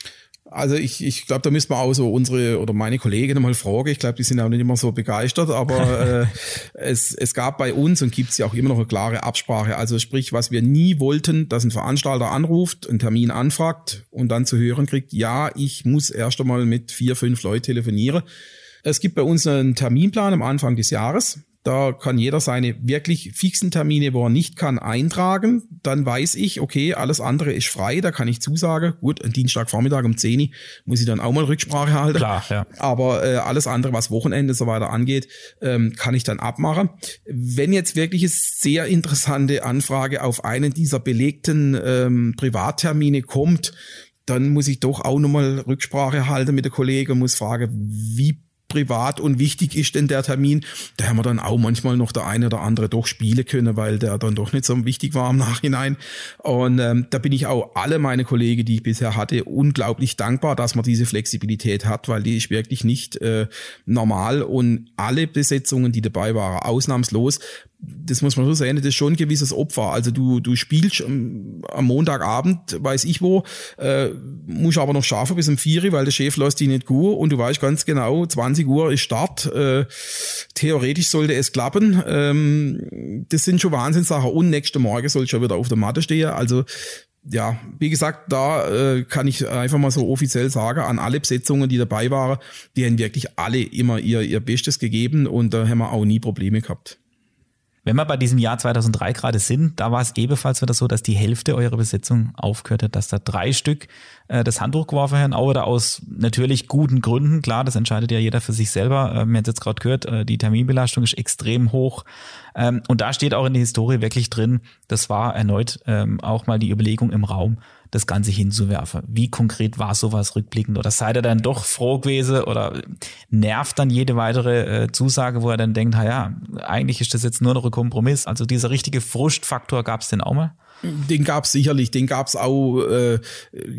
Also ich, ich glaube, da müssen wir auch so unsere oder meine Kollegen mal fragen. Ich glaube, die sind auch nicht immer so begeistert, aber äh, es, es gab bei uns und gibt es ja auch immer noch eine klare Absprache. Also sprich, was wir nie wollten, dass ein Veranstalter anruft, einen Termin anfragt und dann zu hören kriegt, ja, ich muss erst einmal mit vier, fünf Leuten telefonieren. Es gibt bei uns einen Terminplan am Anfang des Jahres. Da kann jeder seine wirklich fixen Termine, wo er nicht kann, eintragen. Dann weiß ich, okay, alles andere ist frei, da kann ich zusagen. Gut, Dienstagvormittag um 10 Uhr muss ich dann auch mal Rücksprache halten. Klar, ja. Aber äh, alles andere, was Wochenende so weiter angeht, ähm, kann ich dann abmachen. Wenn jetzt wirklich eine sehr interessante Anfrage auf einen dieser belegten ähm, Privattermine kommt, dann muss ich doch auch nochmal Rücksprache halten mit der Kollegen und muss fragen, wie privat und wichtig ist denn der Termin, da haben wir dann auch manchmal noch der eine oder andere doch spielen können, weil der dann doch nicht so wichtig war im Nachhinein. Und ähm, da bin ich auch alle meine Kollegen, die ich bisher hatte, unglaublich dankbar, dass man diese Flexibilität hat, weil die ist wirklich nicht äh, normal und alle Besetzungen, die dabei waren, ausnahmslos, das muss man so sehen, das ist schon ein gewisses Opfer. Also du, du spielst am, am Montagabend, weiß ich wo, äh, musst aber noch schaffen bis um 4 weil der Chef lässt dich nicht gut und du weißt ganz genau, 20 Uhr ist Start. Äh, theoretisch sollte es klappen. Ähm, das sind schon Wahnsinnssachen. Und nächste Morgen soll ich schon wieder auf der Matte stehen. Also ja, wie gesagt, da äh, kann ich einfach mal so offiziell sagen, an alle Besetzungen, die dabei waren, die haben wirklich alle immer ihr, ihr Bestes gegeben und da haben wir auch nie Probleme gehabt. Wenn wir bei diesem Jahr 2003 gerade sind, da war es ebenfalls wieder so, dass die Hälfte eurer Besetzung aufgehört hat, dass da drei Stück äh, das Handtuch geworfen haben, wieder aus natürlich guten Gründen. Klar, das entscheidet ja jeder für sich selber. Äh, wir haben jetzt gerade gehört, äh, die Terminbelastung ist extrem hoch. Ähm, und da steht auch in der Historie wirklich drin, das war erneut ähm, auch mal die Überlegung im Raum, das Ganze hinzuwerfen. Wie konkret war sowas rückblickend? Oder seid ihr dann doch froh gewesen oder nervt dann jede weitere äh, Zusage, wo er dann denkt, ja, eigentlich ist das jetzt nur noch ein Kompromiss. Also dieser richtige Frustfaktor gab es denn auch mal? Den gab's sicherlich, den gab's auch, äh,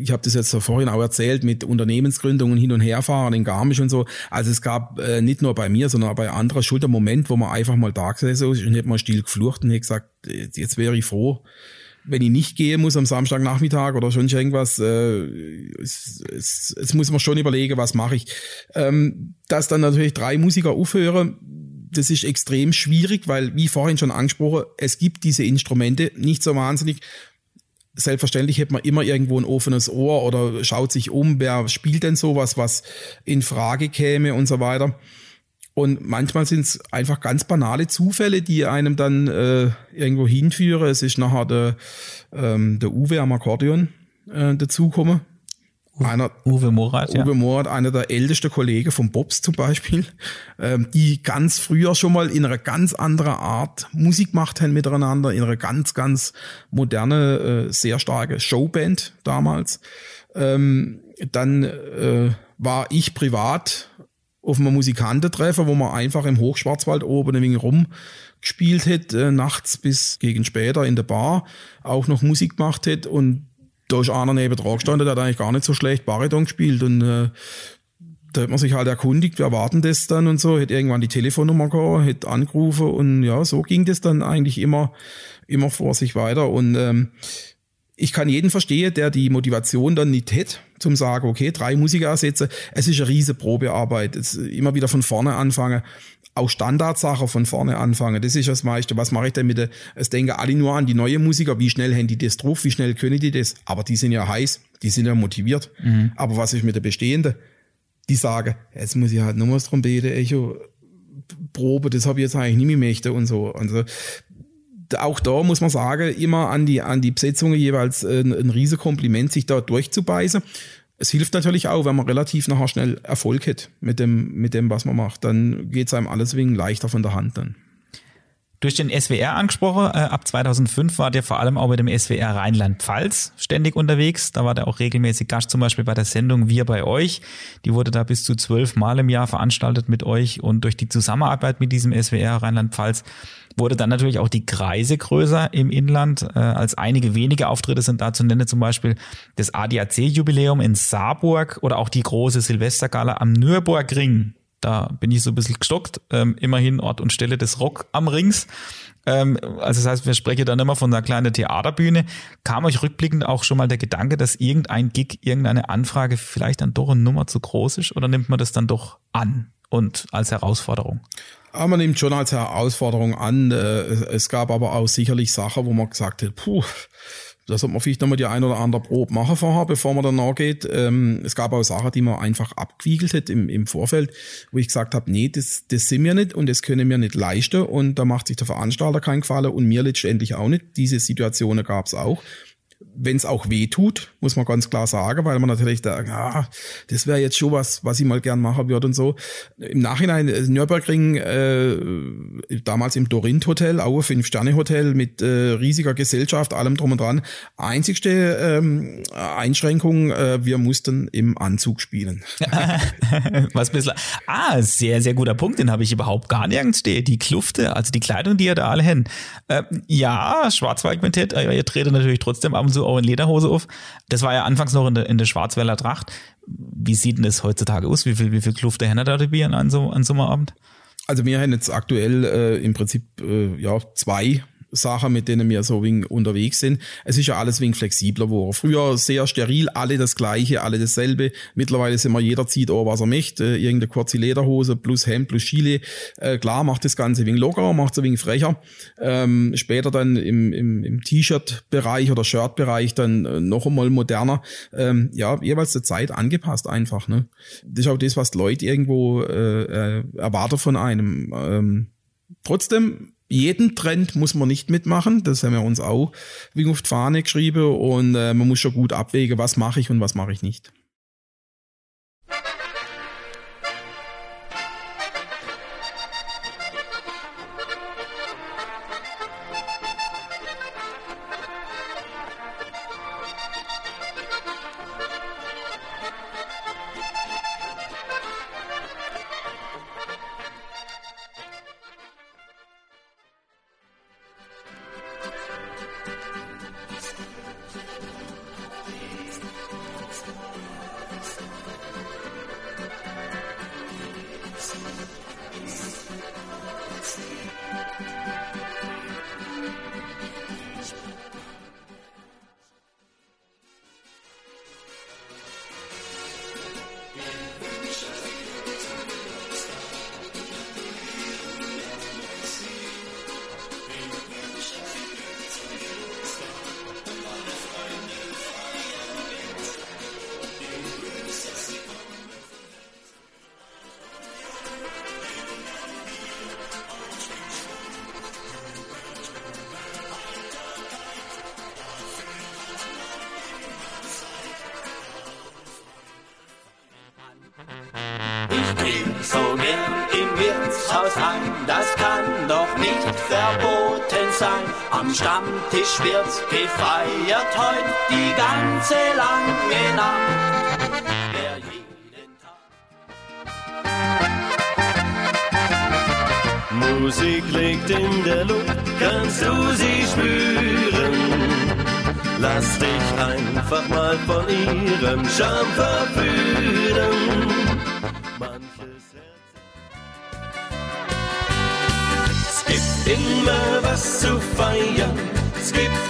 ich habe das jetzt vorhin auch erzählt, mit Unternehmensgründungen hin und herfahren in Garmisch und so. Also es gab äh, nicht nur bei mir, sondern auch bei anderer Schuld Moment, wo man einfach mal da gesessen ist und hätte mal still geflucht und hätte gesagt, jetzt wäre ich froh, wenn ich nicht gehen muss am Samstagnachmittag oder schon irgendwas, äh, es, es, es muss man schon überlegen, was mache ich. Ähm, dass dann natürlich drei Musiker aufhören, das ist extrem schwierig, weil, wie vorhin schon angesprochen, es gibt diese Instrumente nicht so wahnsinnig. Selbstverständlich hat man immer irgendwo ein offenes Ohr oder schaut sich um, wer spielt denn sowas, was in Frage käme und so weiter. Und manchmal sind es einfach ganz banale Zufälle, die einem dann äh, irgendwo hinführen. Es ist nachher der, ähm, der Uwe am Akkordeon äh, dazugekommen. Einer, Uwe Morat, Uwe ja. Morat, einer der ältesten Kollegen von Bobs zum Beispiel, ähm, die ganz früher schon mal in einer ganz anderen Art Musik gemacht haben miteinander, in einer ganz, ganz moderne, äh, sehr starke Showband damals. Ähm, dann äh, war ich privat auf einem Musikantentreffen, wo man einfach im Hochschwarzwald oben ein wenig rumgespielt hat, äh, nachts bis gegen später in der Bar, auch noch Musik gemacht hat und da ist einer neben dran gestanden, der hat eigentlich gar nicht so schlecht Bariton gespielt und äh, da hat man sich halt erkundigt, wer warten das dann und so, hätte irgendwann die Telefonnummer gehabt, hätte angerufen und ja, so ging das dann eigentlich immer, immer vor sich weiter und ähm, ich kann jeden verstehen, der die Motivation dann nicht hätte, zum sagen, okay, drei Musiker ersetzen. Es ist eine riese Probearbeit. Es immer wieder von vorne anfangen. Auch Standardsachen von vorne anfangen. Das ist das meiste. Was mache ich denn mit der, es denken alle nur an die neue Musiker. Wie schnell haben die das drauf? Wie schnell können die das? Aber die sind ja heiß. Die sind ja motiviert. Mhm. Aber was ist mit der Bestehenden? Die sagen, jetzt muss ich halt nochmals Trompete, Echo, Probe, das habe ich jetzt eigentlich nicht mehr möchte und so. Also, auch da muss man sagen, immer an die, an die Besetzungen jeweils ein, ein riesen Kompliment, sich da durchzubeißen. Es hilft natürlich auch, wenn man relativ nachher schnell Erfolg hat mit dem, mit dem, was man macht. Dann geht es einem alles wegen leichter von der Hand dann. Durch den SWR angesprochen, äh, ab 2005 war der vor allem auch bei dem SWR Rheinland-Pfalz ständig unterwegs. Da war der auch regelmäßig Gast, zum Beispiel bei der Sendung Wir bei euch. Die wurde da bis zu zwölf Mal im Jahr veranstaltet mit euch und durch die Zusammenarbeit mit diesem SWR Rheinland-Pfalz wurde dann natürlich auch die Kreise größer im Inland. Äh, als einige wenige Auftritte sind da zu nennen, zum Beispiel das ADAC-Jubiläum in Saarburg oder auch die große Silvestergala am Nürburgring. Da bin ich so ein bisschen gestockt. Ähm, immerhin Ort und Stelle des Rock am Rings. Ähm, also das heißt, wir sprechen dann immer von einer kleinen Theaterbühne. Kam euch rückblickend auch schon mal der Gedanke, dass irgendein Gig, irgendeine Anfrage vielleicht dann doch eine Nummer zu groß ist? Oder nimmt man das dann doch an und als Herausforderung? Aber man nimmt schon als Herausforderung an. Äh, es gab aber auch sicherlich Sachen, wo man gesagt hat, puh, da sollte man vielleicht nochmal die ein oder andere Probe machen vorher, bevor man dann nachgeht. Ähm, es gab auch Sachen, die man einfach abgewiegelt hat im, im Vorfeld, wo ich gesagt habe, nee, das, das sind wir nicht und das können wir nicht leisten und da macht sich der Veranstalter keinen Gefallen und mir letztendlich auch nicht. Diese Situationen gab es auch wenn es auch weh tut, muss man ganz klar sagen, weil man natürlich da, ja, das wäre jetzt schon was, was ich mal gern machen würde und so. Im Nachhinein, äh, Nürburgring, äh, damals im Dorint Hotel, auch ein Fünf-Sterne-Hotel mit äh, riesiger Gesellschaft, allem drum und dran. Einzigste ähm, Einschränkung, äh, wir mussten im Anzug spielen. was bisschen, ah, sehr, sehr guter Punkt, den habe ich überhaupt gar nirgends stehen. Die Klufte, also die Kleidung, die ihr da alle hin. Äh, ja, Schwarzwaldquintett, äh, ihr tretet natürlich trotzdem ab und zu auch in Lederhose auf. Das war ja anfangs noch in der, in der Schwarzwälder Tracht. Wie sieht denn das heutzutage aus? Wie viel, wie viel Kluft der Henner da dabei an so, an Sommerabend? Also wir haben jetzt aktuell äh, im Prinzip äh, ja zwei Sachen, mit denen wir so wegen unterwegs sind. Es ist ja alles wegen flexibler geworden. Früher sehr steril, alle das Gleiche, alle dasselbe. Mittlerweile sind wir, jeder zieht auch, was er möchte. Äh, irgendeine kurze Lederhose plus Hemd plus Chile. Äh, klar, macht das Ganze wegen lockerer, macht es wegen frecher. Ähm, später dann im, im, im T-Shirt-Bereich oder Shirt-Bereich dann äh, noch einmal moderner. Ähm, ja, jeweils der Zeit angepasst einfach. Ne? Das ist auch das, was Leute irgendwo äh, äh, erwarten von einem. Ähm, trotzdem jeden Trend muss man nicht mitmachen. Das haben wir uns auch wegen auf die Fahne geschrieben und äh, man muss schon gut abwägen, was mache ich und was mache ich nicht. Wirtshaus ein, das kann doch nicht verboten sein. Am Stammtisch wird gefeiert heut die ganze lange Nacht. Musik liegt in der Luft, kannst du sie spüren? Lass dich einfach mal von ihrem Charme verführen. Immer was zu feiern, es gibt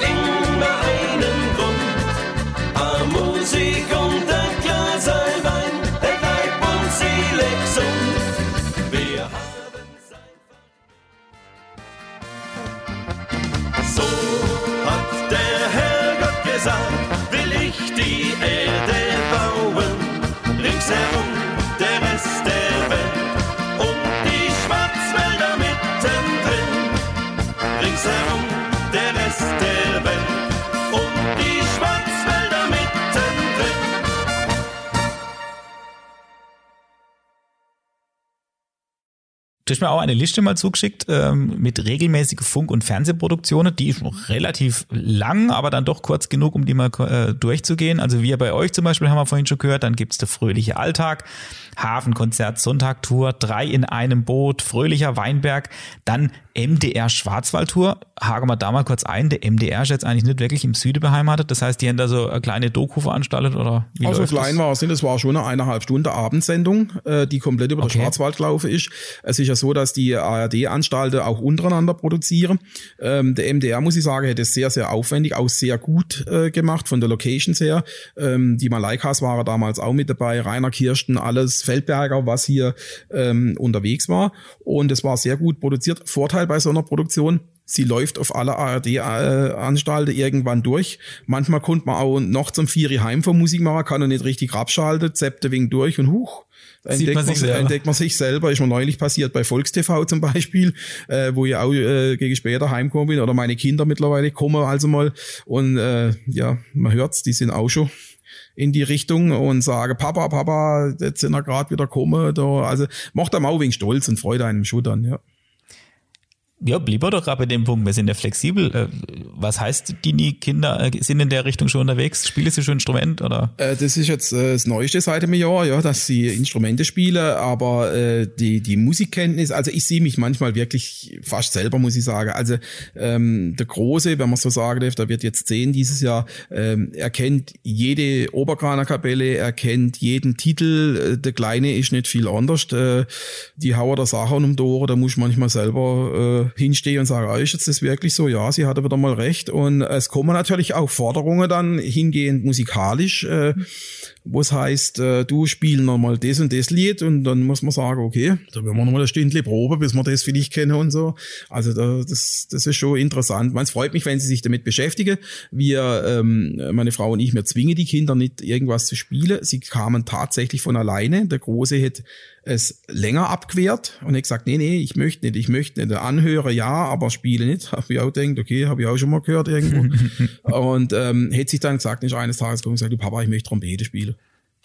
hast mir auch eine Liste mal zugeschickt ähm, mit regelmäßigen Funk- und Fernsehproduktionen. Die ist noch relativ lang, aber dann doch kurz genug, um die mal äh, durchzugehen. Also wir bei euch zum Beispiel haben wir vorhin schon gehört. Dann gibt's der fröhliche Alltag, Hafenkonzert, Sonntagtour, drei in einem Boot, fröhlicher Weinberg, dann MDR Schwarzwaldtour. Haken wir da mal kurz ein. Der MDR ist jetzt eigentlich nicht wirklich im Süden beheimatet. Das heißt, die haben da so eine kleine Doku veranstaltet oder wie Also klein das? war es nicht, es war schon eine eineinhalb Stunde Abendsendung, äh, die komplett über Okay. den Schwarzwald gelaufen ist. Es ist ja so, dass die ARD-Anstalten auch untereinander produzieren. Ähm, der MDR, muss ich sagen, hätte es sehr, sehr aufwendig, auch sehr gut äh, gemacht von der Locations her. Ähm, die Malaikas waren damals auch mit dabei, Rainer Kirsten, alles Feldberger, was hier ähm, unterwegs war. Und es war sehr gut produziert. Vorteil bei so einer Produktion, Sie läuft auf alle ARD-Anstalten irgendwann durch. Manchmal kommt man auch noch zum Vieri heim vom Musikmacher, kann er nicht richtig abschalten, zappt wegen durch und huch. Entdeckt man sich selber. entdeckt man sich selber. Ist mir neulich passiert bei Volkstv zum Beispiel, äh, wo ich auch äh, gegen später heimgekommen bin oder meine Kinder mittlerweile kommen also mal und äh, ja, man hört's, die sind auch schon in die Richtung und sage, Papa, Papa, jetzt sind wir gerade wieder gekommen. Da, also macht einem auch wegen Stolz und Freude einem schon dann, ja. Ja, blieb er doch gerade bei dem Punkt. Wir sind ja flexibel. Äh, Was heißt, die nie Kinder äh, sind in der Richtung schon unterwegs? Spielen sie schon Instrument oder? Äh, das ist jetzt äh, das Neueste seit einem Jahr, ja, dass sie Instrumente spielen, aber äh, die, die Musikkenntnis, also ich sehe mich manchmal wirklich fast selber, muss ich sagen. Also ähm, der Große, wenn man so sagen darf, der wird jetzt zehn dieses Jahr, ähm, er kennt jede Oberkranerkapelle, er kennt jeden Titel, äh, der Kleine ist nicht viel anders. Äh, die Hauer der Sachen um die Ohren, da muss ich manchmal selber hinstehen und sagen, ah, ist jetzt das wirklich so? Ja, sie hatte wieder mal recht. Und es kommen natürlich auch Forderungen dann hingehend musikalisch, äh, wo es heißt, äh, du spiel noch mal das und das Lied und dann muss man sagen, okay, da werden wir noch mal ein Stündchen Probe, bis wir das vielleicht kennen und so. Also da, das, das ist schon interessant. Man, es freut mich, wenn sie sich damit beschäftigen. Wir, ähm, meine Frau und ich, wir zwingen die Kinder nicht, irgendwas zu spielen. Sie kamen tatsächlich von alleine. Der Große hat es länger abgewehrt und hat gesagt, nee, nee, ich möchte nicht, ich möchte nicht. Anhöre ja, aber spiele nicht. Habe ich auch gedacht, okay, habe ich auch schon mal gehört irgendwo. und ähm, hätte sich dann gesagt, nicht eines Tages gekommen und gesagt, du Papa, ich möchte Trompete spielen.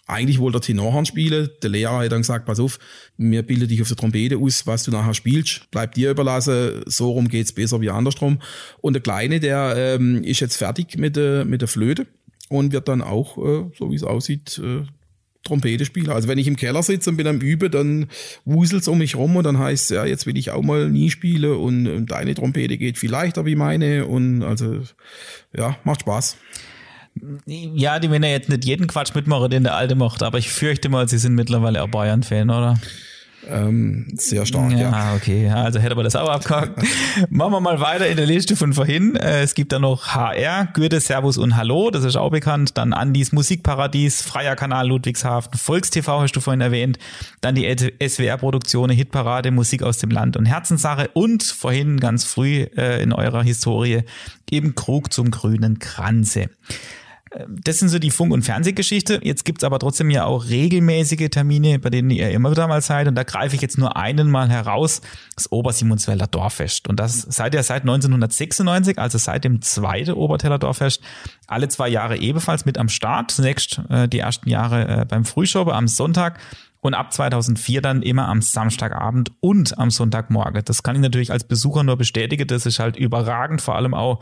Eigentlich wollte er Tenorhorn spielen. Der Lehrer hat dann gesagt, pass auf, mir bilde dich auf der Trompete aus, was du nachher spielst. Bleib dir überlassen, so rum geht's besser wie andersrum. Und der Kleine, der ähm, ist jetzt fertig mit der, mit der Flöte und wird dann auch, äh, so wie es aussieht, äh, Trompete spielen. Also wenn ich im Keller sitze und bin am Üben, dann wuselt's um mich rum und dann heißt ja, jetzt will ich auch mal nie spielen und deine Trompete geht viel leichter wie meine und also ja, macht Spaß. Ja, die werden ja jetzt nicht jeden Quatsch mitmachen, den der Alte macht, aber ich fürchte mal, sie sind mittlerweile auch Bayern-Fan, oder? Ähm, sehr stark, ja. Ja, okay. Ja, Also hätte man das auch abgehakt. Machen wir mal weiter in der Liste von vorhin. Äh, Es gibt da noch HR, Gürde, Servus und Hallo, das ist auch bekannt. Dann Andis Musikparadies, Freier Kanal Ludwigshafen, Volkstv hast du vorhin erwähnt. Dann die SWR-Produktionen, Hitparade, Musik aus dem Land und Herzenssache. Und vorhin ganz früh äh, in eurer Historie eben Krug zum grünen Kranze. Das sind so die Funk- und Fernsehgeschichte. Jetzt gibt's aber trotzdem ja auch regelmäßige Termine, bei denen ihr immer wieder mal seid. Und da greife ich jetzt nur einen mal heraus, das Obersimonswälder Dorffest. Und das seid ihr seit 1996, also seit dem zweiten Oberteller Dorffest, alle zwei Jahre ebenfalls mit am Start. Zunächst äh, die ersten Jahre äh, beim Frühschoppe am Sonntag und ab 2004 dann immer am Samstagabend und am Sonntagmorgen. Das kann ich natürlich als Besucher nur bestätigen. Das ist halt überragend, vor allem auch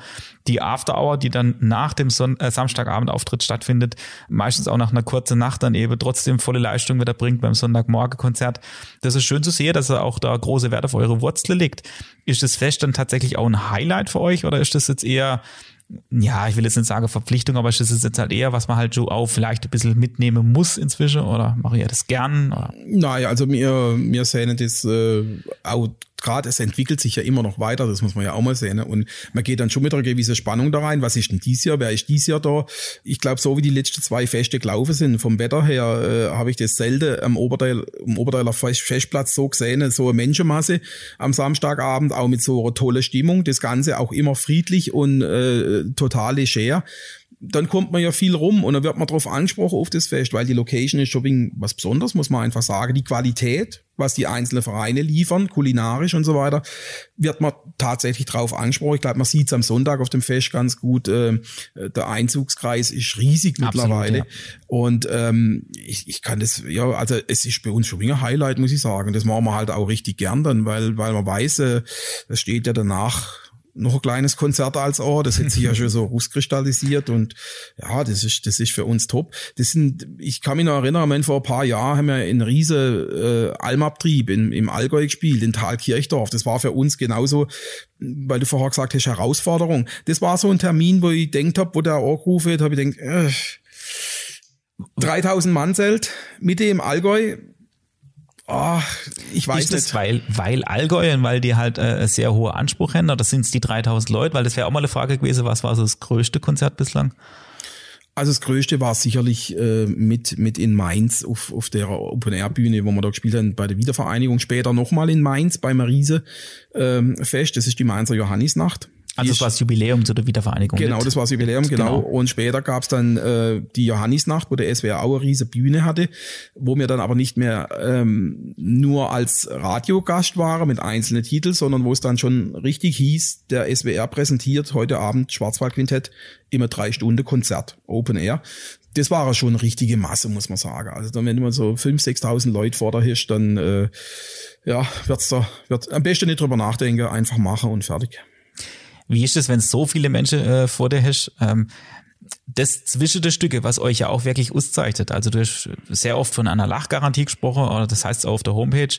die After Hour, die dann nach dem Son äh, Samstagabendauftritt stattfindet, meistens auch nach einer kurzen Nacht dann eben trotzdem volle Leistung wieder bringt beim Sonntagmorgen-Konzert. Das ist schön zu sehen, dass er auch da große Wert auf eure Wurzel legt. Ist das Fest dann tatsächlich auch ein Highlight für euch oder ist das jetzt eher ja, ich will jetzt nicht sagen Verpflichtung, aber es ist jetzt halt eher, was man halt so auch vielleicht ein bisschen mitnehmen muss inzwischen oder mache ich das gern? Oder? Naja, also mir, mir sehen das äh, auch gerade es entwickelt sich ja immer noch weiter, das muss man ja auch mal sehen. Ne? Und man geht dann schon mit einer gewissen Spannung da rein. Was ist denn dies Jahr? Wer ist dies Jahr da? Ich glaube, so wie die letzten zwei Feste gelaufen sind, vom Wetter her, äh, habe ich das selten am Oberteil, am Oberteiler Festplatz so gesehen, so eine Menschenmasse am Samstagabend, auch mit so einer tollen Stimmung. Das Ganze auch immer friedlich und äh, total leger dann kommt man ja viel rum und dann wird man drauf angesprochen auf das Fest, weil die Location ist schon was Besonderes, muss man einfach sagen. Die Qualität, was die einzelnen Vereine liefern, kulinarisch und so weiter, wird man tatsächlich drauf angesprochen. Ich glaube, man sieht es am Sonntag auf dem Fest ganz gut. Äh, der Einzugskreis ist riesig Absolut, mittlerweile. Ja. Und ähm, ich, ich kann das, ja, also es ist bei uns schon ein Highlight, muss ich sagen. Das machen wir halt auch richtig gern dann, weil, weil man weiß, äh, das steht ja danach noch ein kleines Konzert als Ohr. Das hat sich ja schon so rauskristallisiert und ja, das ist, das ist für uns top. Das sind, ich kann mich noch erinnern, wenn vor ein paar Jahren haben wir einen riese äh, Almabtrieb im, im Allgäu gespielt, in Thalkirchdorf. Das war für uns genauso, weil du vorher gesagt hast, Herausforderung. Das war so ein Termin, wo ich denkt habe, wo der angerufen hat, habe ich gedacht, äh, 3000 Mann Zelt, Mitte im Allgäu, Oh, ich weiß ist nicht. weil, weil Allgäu und weil die halt äh, sehr hohe Anspruch haben oder sind es die 3000 Leute? Weil das wäre auch mal eine Frage gewesen, was war so das größte Konzert bislang? Also das Größte war sicherlich äh, mit, mit in Mainz auf, auf der Open-Air-Bühne, wo wir da gespielt haben, bei der Wiedervereinigung. Später nochmal in Mainz beim Riese ähm, Fest. Das ist die Mainzer Johannisnacht. Also das war das Jubiläum zu der Wiedervereinigung. Genau, das war das Jubiläum, genau. genau. Und später gab's dann äh, die Johannisnacht, wo der SWR auch eine riese Bühne hatte, wo wir dann aber nicht mehr ähm, nur als Radiogast waren mit einzelnen Titeln, sondern wo es dann schon richtig hieß, der SWR präsentiert heute Abend Schwarzwaldquintett immer drei Stunden Konzert, Open Air. Das war schon eine richtige Masse, muss man sagen. Also dann, wenn man so 5.000, 6.000 Leute vor der Hirsch, dann äh, ja, wird's da, wird am besten nicht drüber nachdenken, einfach machen und fertig. Wie ist es, wenn so viele Menschen äh, vor dir hast? Ähm, das zwischen der Stücke, was euch ja auch wirklich auszeichnet. Also du hast sehr oft von einer Lachgarantie gesprochen, oder das heißt auch auf der Homepage.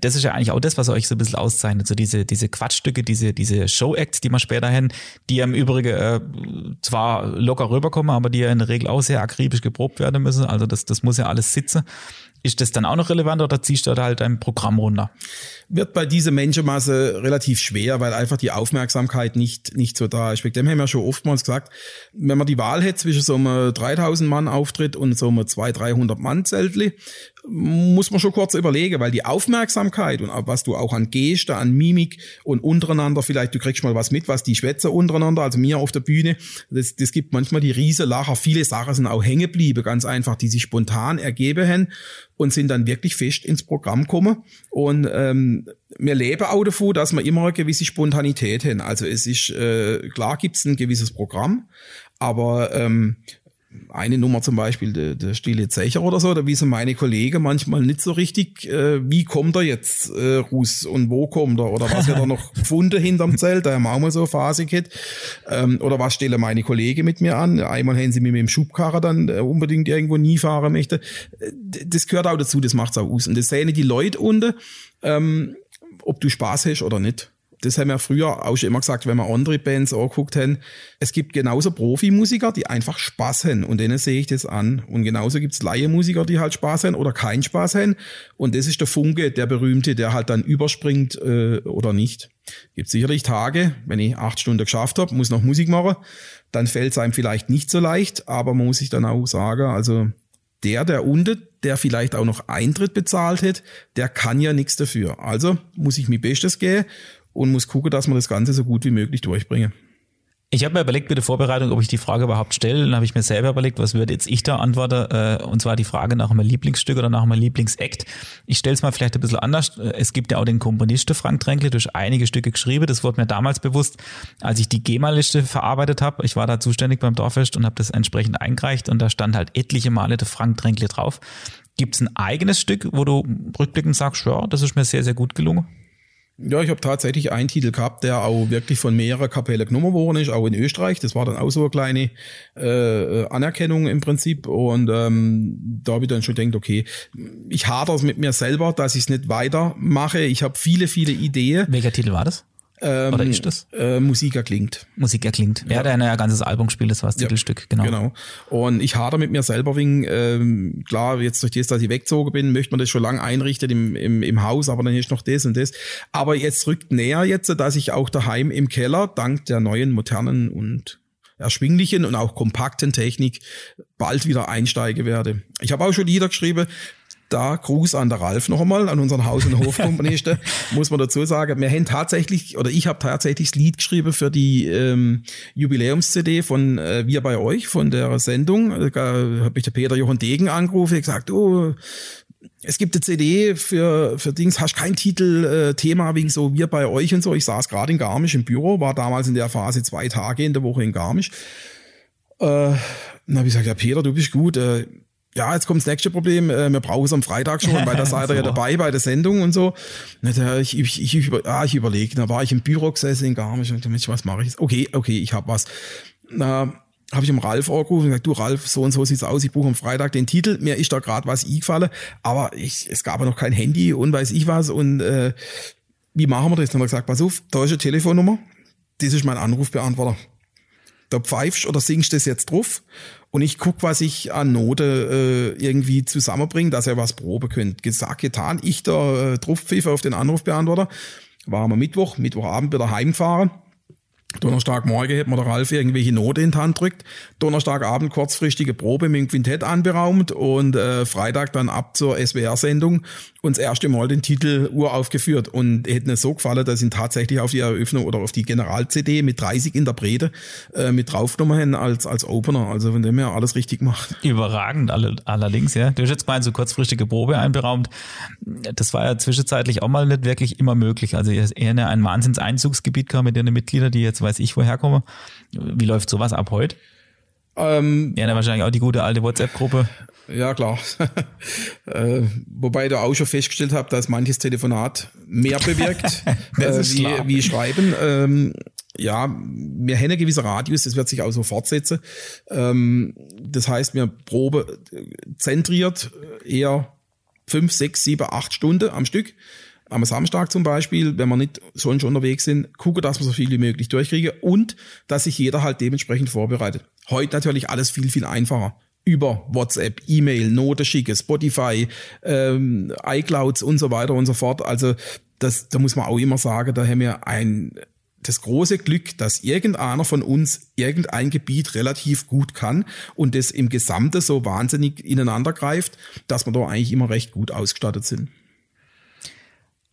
Das ist ja eigentlich auch das, was euch so ein bisschen auszeichnet. So diese, diese Quatschstücke, diese, diese Show-Acts, die man später hin, die ja im Übrigen äh, zwar locker rüberkommen, aber die ja in der Regel auch sehr akribisch geprobt werden müssen. Also das, das muss ja alles sitzen. Ist das dann auch noch relevant oder ziehst du da halt ein Programm runter? Wird bei dieser Menschenmasse relativ schwer, weil einfach die Aufmerksamkeit nicht, nicht so da ist. Dem haben wir schon oftmals gesagt, wenn man die Wahl hätte zwischen so einem 3000 Mann Auftritt und so einem 200, 300 Mann Zeltli, muss man schon kurz überlegen, weil die Aufmerksamkeit und was du auch an Geste, an Mimik und untereinander, vielleicht du kriegst mal was mit, was die schwätzen untereinander, also mir auf der Bühne, das, das gibt manchmal die Rieselacher. Viele Sachen sind auch hängen geblieben, ganz einfach, die sich spontan ergeben haben und sind dann wirklich fest ins Programm gekommen. Und ähm, wir leben auch davon, dass wir immer eine gewisse Spontanität haben. Also es ist, äh, klar gibt's ein gewisses Programm, aber ähm, eine Nummer zum Beispiel, der, der stille Zecher oder so, da wissen meine Kollegen manchmal nicht so richtig, äh, wie kommt er jetzt äh, Russ und wo kommt er oder was hat er noch gefunden hinterm Zelt, da haben wir auch mal so eine Phase gehabt. Ähm, oder was stellen meine Kollegen mit mir an? Einmal haben sie mich mit dem Schubkarren dann äh, unbedingt irgendwo nie fahren möchte. Äh, das gehört auch dazu, das macht's auch aus. Und das sehen die Leute unten, ähm, ob du Spaß hast oder nicht das haben wir früher auch schon immer gesagt, wenn wir andere Bands angeguckt haben, es gibt genauso Profimusiker, die einfach Spaß haben und denen sehe ich das an. Und genauso gibt's Laie-Musiker, die halt Spaß haben oder keinen Spaß haben. Und das ist der Funke, der berühmte, der halt dann überspringt äh, oder nicht. Gibt sicherlich Tage, wenn ich acht Stunden geschafft habe, muss noch Musik machen, dann fällt es einem vielleicht nicht so leicht, aber man muss sich dann auch sagen, also der, der unten, der vielleicht auch noch Eintritt bezahlt hat, der kann ja nichts dafür. Also muss ich mir Bestes gehen und muss gucken, dass man das Ganze so gut wie möglich durchbringe. Ich habe mir überlegt bei der Vorbereitung, ob ich die Frage überhaupt stelle. Dann habe ich mir selber überlegt, was würde jetzt ich da antworten. Äh, und zwar die Frage nach meinem Lieblingsstück oder nach meinem Lieblingsakt. Ich stelle es mal vielleicht ein bisschen anders. Es gibt ja auch den Komponisten Frank Tränkle durch einige Stücke geschrieben. Das wurde mir damals bewusst, als ich die GEMA-Liste verarbeitet habe. Ich war da zuständig beim Dorffest und habe das entsprechend eingereicht und da stand halt etliche Male der Frank Tränkle drauf Gibt's ein eigenes Stück, wo du rückblickend sagst, ja, das ist mir sehr, sehr gut gelungen? Ja, ich habe tatsächlich einen Titel gehabt, der auch wirklich von mehreren Kapellen genommen worden ist, auch in Österreich. Das war dann auch so eine kleine äh, Anerkennung im Prinzip. Und ähm, da habe ich dann schon gedacht, okay, ich hadere mit mir selber, dass ich es nicht weitermache. Ich habe viele, viele Ideen. Welcher Titel war das? Ähm, Oder ist das? Äh, Musik erklingt. Musik erklingt. Ja, der hat ja ein ganzes Album gespielt, das war das Ja, Titelstück, genau. Genau. Und ich hader mit mir selber wegen, ähm, klar, jetzt durch das, dass ich weggezogen bin, möchte man das schon lange einrichten im, im, im Haus, aber dann ist noch das und das. Aber jetzt rückt näher jetzt, dass ich auch daheim im Keller, dank der neuen, modernen und erschwinglichen und auch kompakten Technik bald wieder einsteigen werde. Ich habe auch schon Lieder geschrieben, da Gruß an der Ralf noch einmal, an unseren Haus- und Hofkomponisten, muss man dazu sagen. Wir haben tatsächlich, oder ich habe tatsächlich das Lied geschrieben für die ähm, Jubiläums-CD von äh, Wir bei euch, von der Sendung. Da habe ich der Peter Johann Degen angerufen, gesagt, oh, es gibt eine CD für, für Dings, hast kein Titel, äh, Thema wegen so wir bei euch und so. Ich saß gerade in Garmisch im Büro, war damals in der Phase zwei Tage in der Woche in Garmisch. Äh, dann habe ich gesagt, ja Peter, du bist gut. Äh, ja, jetzt kommt das nächste Problem. Äh, wir brauchen es am Freitag schon, weil da seid ihr ja dabei bei der Sendung und so. Na, da, ich, ich, ich, über, ah, ich überlege, da war ich im Büro gesessen in Garmisch und dachte, Mensch, was mache ich jetzt? Okay, okay, ich habe was. Na, habe ich dem Ralf angerufen und gesagt, du Ralf, so und so sieht's aus, ich buche am Freitag den Titel, mir ist da gerade was eingefallen, aber ich, es gab ja noch kein Handy und weiß ich was und äh, wie machen wir das? Dann hat er gesagt, pass auf, da ist eine Telefonnummer, das ist mein Anrufbeantworter. Da pfeifst oder singst das jetzt drauf und ich guck, was ich an Note äh, irgendwie zusammenbringe, dass ihr was proben könnt. Gesagt, getan, ich da äh, drauf pfeife auf den Anrufbeantworter. Waren wir Mittwoch, Mittwochabend wieder heimgefahren. Donnerstagmorgen hätte mir der Ralf irgendwelche Note in die Hand drückt. Donnerstagabend kurzfristige Probe mit dem Quintett anberaumt und äh, Freitag dann ab zur SWR-Sendung und das erste Mal den Titel uraufgeführt. Und hätte mir so gefallen, dass ihn tatsächlich auf die Eröffnung oder auf die General-CD mit 30 Interprete äh, mit draufgenommen als, als Opener. Also von dem her alles richtig gemacht. Überragend alle, allerdings, ja. Du hast jetzt gemeint, so kurzfristige Probe einberaumt. Das war ja zwischenzeitlich auch mal nicht wirklich immer möglich. Also ihr eher eine- ein Wahnsinnseinzugsgebiet gehabt mit den Mitgliedern, die jetzt weiß ich woher kommen. Wie läuft sowas ab heute? Ähm, Ja, dann wahrscheinlich auch die gute alte WhatsApp-Gruppe. Ja, klar. äh, wobei ich da auch schon festgestellt habe, dass manches Telefonat mehr bewirkt äh, wie, wie Schreiben. Ähm, ja, wir haben einen gewissen Radius, das wird sich auch so fortsetzen. Ähm, das heißt, wir probe äh, zentriert äh, eher fünf, sechs, sieben, acht Stunden am Stück. Am Samstag zum Beispiel, wenn wir nicht sonst unterwegs sind, gucke, dass wir so viel wie möglich durchkriegen und dass sich jeder halt dementsprechend vorbereitet. Heute natürlich alles viel, viel einfacher. Über WhatsApp, E-Mail, Note schicke, Spotify, ähm, iClouds und so weiter und so fort. Also das, da muss man auch immer sagen, da haben wir ein das große Glück, dass irgendeiner von uns irgendein Gebiet relativ gut kann und das im Gesamte so wahnsinnig ineinander greift, dass wir da eigentlich immer recht gut ausgestattet sind.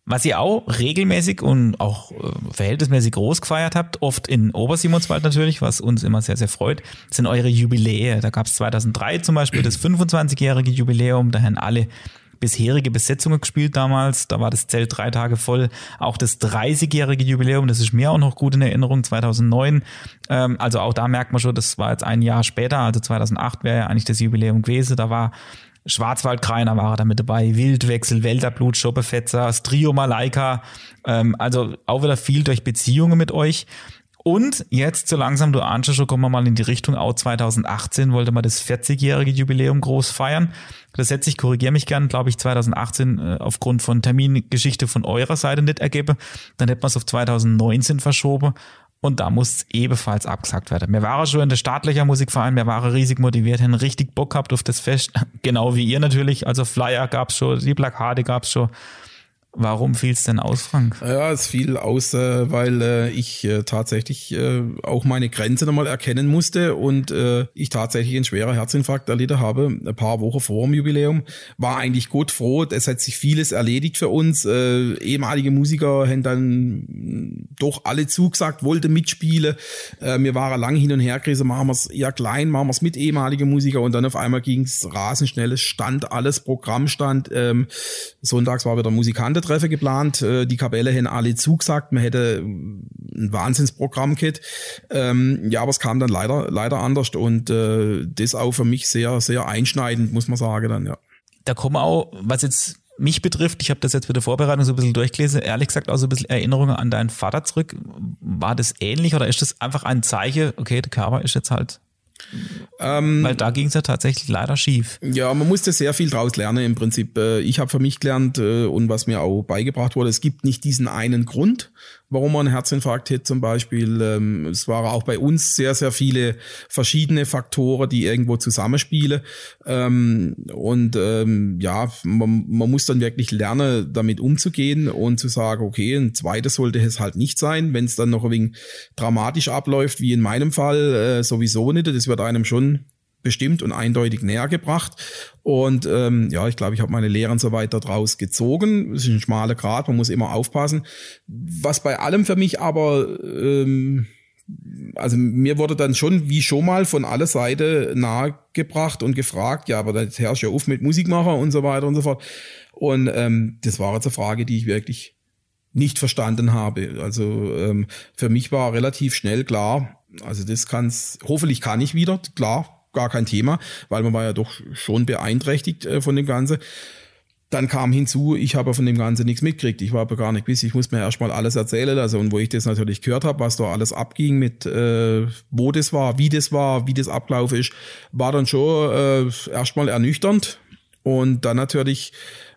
Was ihr auch regelmäßig und auch äh, verhältnismäßig groß gefeiert habt, oft in Obersimonswald natürlich, was uns immer sehr, sehr freut, sind eure Jubiläe. Da gab es 2003 zum Beispiel das 25-jährige Jubiläum, da haben alle bisherige Besetzungen gespielt damals. Da war das Zelt drei Tage voll. Auch das 30-jährige Jubiläum, das ist mir auch noch gut in Erinnerung, 2009. Ähm, also auch da merkt man schon, das war jetzt ein Jahr später, also 2008 wäre ja eigentlich das Jubiläum gewesen. Da war Schwarzwaldkreiner war er da mit dabei, Wildwechsel, Wälderblut, Schoppefetzer, das Trio Malaika, ähm, also auch wieder viel durch Beziehungen mit euch. Und jetzt so langsam, du ahnst schon, kommen wir mal in die Richtung, auch 2018 wollte man das 40-jährige Jubiläum groß feiern. Das hätte sich, korrigiere mich gern, glaube ich, 2018 äh, aufgrund von Termingeschichte von eurer Seite nicht ergeben. Dann hätte man es auf 2019 verschoben. Und da muss es ebenfalls abgesagt werden. Wir waren schon in der staatlicher Musikverein, wir waren riesig motiviert, haben richtig Bock gehabt auf das Fest. Genau wie ihr natürlich. Also Flyer gab's schon, die Plakate gab's schon. Warum fiel's denn aus, Frank? Ja, es fiel aus, äh, weil äh, ich äh, tatsächlich äh, auch meine Grenze nochmal erkennen musste und äh, ich tatsächlich einen schweren Herzinfarkt erlitten habe, ein paar Wochen vor dem Jubiläum. War eigentlich gut froh, es hat sich vieles erledigt für uns. Äh, ehemalige Musiker haben dann mh, doch alle zugesagt, wollten mitspielen. Äh, wir waren lang hin und her gerissen, machen wir es eher klein, machen wir es mit ehemaligen Musiker und dann auf einmal ging es rasend schnell, es stand alles, Programm stand. Ähm, sonntags war wieder Musikantentreffen geplant, äh, die Kapelle hätten alle zugesagt, man hätte ein Wahnsinnsprogramm gehabt. Ähm, ja, aber es kam dann leider, leider anders und äh, das auch für mich sehr, sehr einschneidend, muss man sagen dann, ja. da kommen auch, was jetzt mich betrifft, ich habe das jetzt mit der Vorbereitung so ein bisschen durchgelesen, ehrlich gesagt auch so ein bisschen Erinnerungen an deinen Vater zurück. War das ähnlich oder ist das einfach ein Zeichen, okay, der Körper ist jetzt halt ähm, Weil da ging es ja tatsächlich leider schief. Ja, man musste sehr viel draus lernen im Prinzip. Äh, ich habe für mich gelernt äh, und was mir auch beigebracht wurde, es gibt nicht diesen einen Grund, warum man einen Herzinfarkt hat zum Beispiel. Ähm, es waren auch bei uns sehr, sehr viele verschiedene Faktoren, die irgendwo zusammenspielen. Ähm, und ähm, ja, man, man muss dann wirklich lernen, damit umzugehen und zu sagen, okay, ein zweites sollte es halt nicht sein. Wenn es dann noch ein wenig dramatisch abläuft, wie in meinem Fall, äh, sowieso nicht. Das wird einem schon bestimmt und eindeutig näher gebracht. Und ähm, ja, ich glaube, ich habe meine Lehren so weit daraus gezogen. Es ist ein schmaler Grad, man muss immer aufpassen. Was bei allem für mich aber, ähm, also mir wurde dann schon wie schon mal von aller Seite nahegebracht und gefragt, ja, aber das herrscht ja auf mit Musikmacher und so weiter und so fort. Und ähm, das war jetzt eine Frage, die ich wirklich nicht verstanden habe. Also ähm, für mich war relativ schnell klar, also das kann's, hoffentlich kann ich wieder, klar, gar kein Thema, weil man war ja doch schon beeinträchtigt äh, von dem Ganze. Dann kam hinzu, ich habe von dem Ganzen nichts mitgekriegt. Ich war aber gar nicht bis, ich muss mir erstmal alles erzählen Also Und wo ich das natürlich gehört habe, was da alles abging, mit äh, wo das war, wie das war, wie das abgelaufen ist, war dann schon äh, erstmal ernüchternd. Und dann natürlich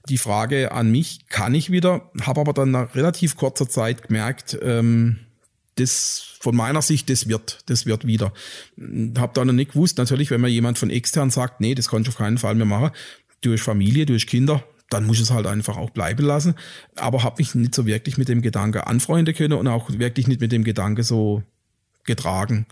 die Frage an mich, kann ich wieder? Habe aber dann nach relativ kurzer Zeit gemerkt, ähm, das von meiner Sicht, das wird, das wird wieder. Hab da noch nicht gewusst, natürlich, wenn mir jemand von extern sagt, nee, das kannst du auf keinen Fall mehr machen, durch Familie, durch Kinder, dann muss es halt einfach auch bleiben lassen. Aber habe mich nicht so wirklich mit dem Gedanke anfreunden können und auch wirklich nicht mit dem Gedanke so getragen.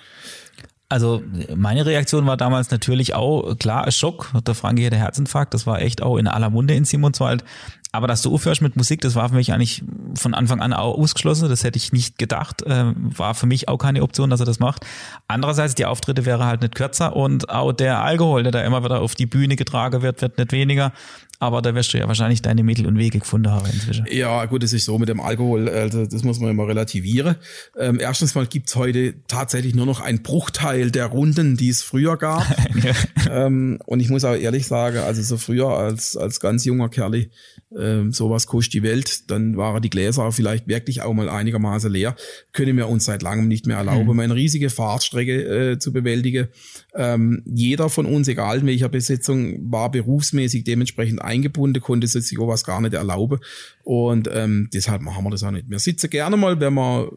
Also meine Reaktion war damals natürlich auch klar Schock. Der Frankie hatte Herzinfarkt, das war echt auch in aller Munde in Simonswald. Aber dass du aufhörst mit Musik, das war für mich eigentlich von Anfang an auch ausgeschlossen. Das hätte ich nicht gedacht. Äh, war für mich auch keine Option, dass er das macht. Andererseits, die Auftritte wäre halt nicht kürzer und auch der Alkohol, der da immer wieder auf die Bühne getragen wird, wird nicht weniger. Aber da wirst du ja wahrscheinlich deine Mittel und Wege gefunden haben inzwischen. Ja, gut, es ist so mit dem Alkohol, also das muss man immer relativieren. Ähm, erstens mal gibt's heute tatsächlich nur noch einen Bruchteil der Runden, die es früher gab. ähm, und ich muss auch ehrlich sagen, also so früher als, als ganz junger Kerli, ähm, sowas kostet die Welt, dann waren die Gläser vielleicht wirklich auch mal einigermaßen leer. Können wir uns seit langem nicht mehr erlauben, mhm. eine riesige Fahrtstrecke äh, zu bewältigen. Ähm, jeder von uns, egal in welcher Besetzung, war berufsmäßig dementsprechend eingebunden, konnte sich sowas gar nicht erlauben. Und ähm, deshalb machen wir das auch nicht. Wir sitzen gerne mal, wenn wir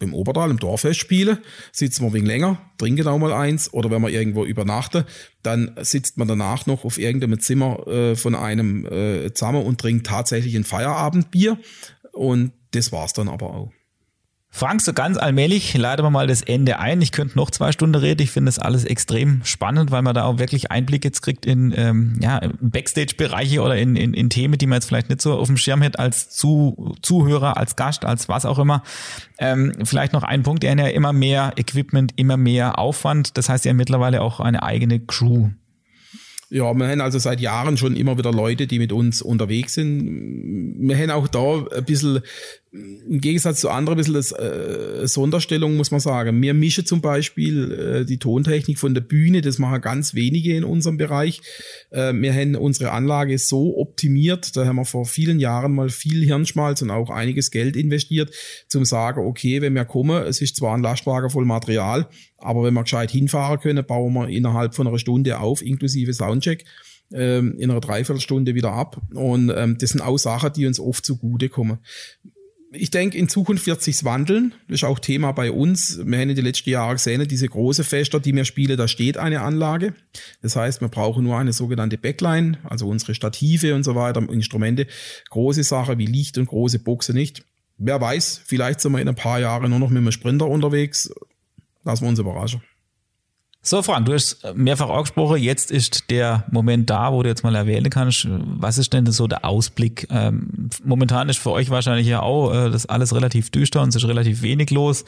im Obertal, im Dorffest spielen, sitzen wir ein wenig länger, trinken auch mal eins oder wenn wir irgendwo übernachten, dann sitzt man danach noch auf irgendeinem Zimmer äh, von einem äh, zusammen und trinkt tatsächlich ein Feierabendbier und das war's dann aber auch. Frank, so ganz allmählich leiten wir mal das Ende ein. Ich könnte noch zwei Stunden reden. Ich finde das alles extrem spannend, weil man da auch wirklich Einblick jetzt kriegt in ähm, ja, Backstage-Bereiche oder in, in, in Themen, die man jetzt vielleicht nicht so auf dem Schirm hätte als Zu Zuhörer, als Gast, als was auch immer. Ähm, vielleicht noch ein Punkt, ihr habt ja immer mehr Equipment, immer mehr Aufwand. Das heißt, ihr habt mittlerweile auch eine eigene Crew. Ja, wir haben also seit Jahren schon immer wieder Leute, die mit uns unterwegs sind. Wir haben auch da ein bisschen im Gegensatz zu anderen ein bisschen das, äh, Sonderstellung, muss man sagen. Wir mischen zum Beispiel äh, die Tontechnik von der Bühne, das machen ganz wenige in unserem Bereich. Äh, wir haben unsere Anlage so optimiert, da haben wir vor vielen Jahren mal viel Hirnschmalz und auch einiges Geld investiert, zum sagen, okay, wenn wir kommen, es ist zwar ein Lastwagen voll Material, aber wenn wir gescheit hinfahren können, bauen wir innerhalb von einer Stunde auf, inklusive Soundcheck ähm, in einer Dreiviertelstunde wieder ab. Und ähm, das sind auch Sachen, die uns oft zugutekommen ich denke, in Zukunft wird sich's wandeln. Das ist auch Thema bei uns. Wir haben in den letzten Jahren gesehen, diese große Fester, die wir spielen, da steht eine Anlage. Das heißt, wir brauchen nur eine sogenannte Backline, also unsere Stative und so weiter, Instrumente. Große Sache wie Licht und große Boxen nicht. Wer weiß, vielleicht sind wir in ein paar Jahren nur noch mit einem Sprinter unterwegs. Lassen wir uns überraschen. So, Frank, du hast mehrfach angesprochen, jetzt ist der Moment da, wo du jetzt mal erwähnen kannst, was ist denn so der Ausblick? Ähm, momentan ist für euch wahrscheinlich ja auch äh, das alles relativ düster und es ist relativ wenig los.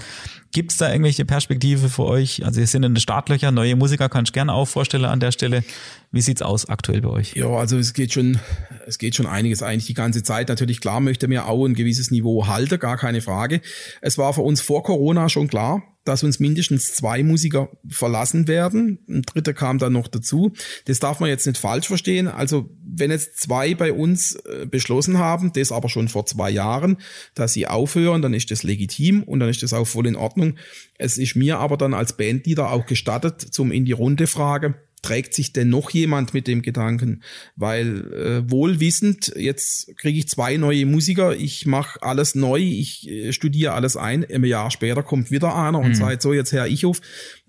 Gibt es da irgendwelche Perspektive für euch? Also ihr sind in den Startlöcher, neue Musiker kann ich gerne auch vorstellen an der Stelle. Wie sieht's aus aktuell bei euch? Ja, also es geht schon, es geht schon einiges eigentlich die ganze Zeit. Natürlich klar möchte mir auch ein gewisses Niveau halten, gar keine Frage. Es war für uns vor Corona schon klar, dass uns mindestens zwei Musiker verlassen werden. Ein dritter kam dann noch dazu. Das darf man jetzt nicht falsch verstehen. Also wenn jetzt zwei bei uns äh, beschlossen haben, das aber schon vor zwei Jahren, dass sie aufhören, dann ist das legitim und dann ist das auch voll in Ordnung. Es ist mir aber dann als Bandleader auch gestattet, zum in die Runde Frage, trägt sich denn noch jemand mit dem Gedanken? Weil äh, wohlwissend, jetzt kriege ich zwei neue Musiker, ich mache alles neu, ich äh, studiere alles ein, ein Jahr später kommt wieder einer und mhm. sagt so, jetzt Herr ich auf,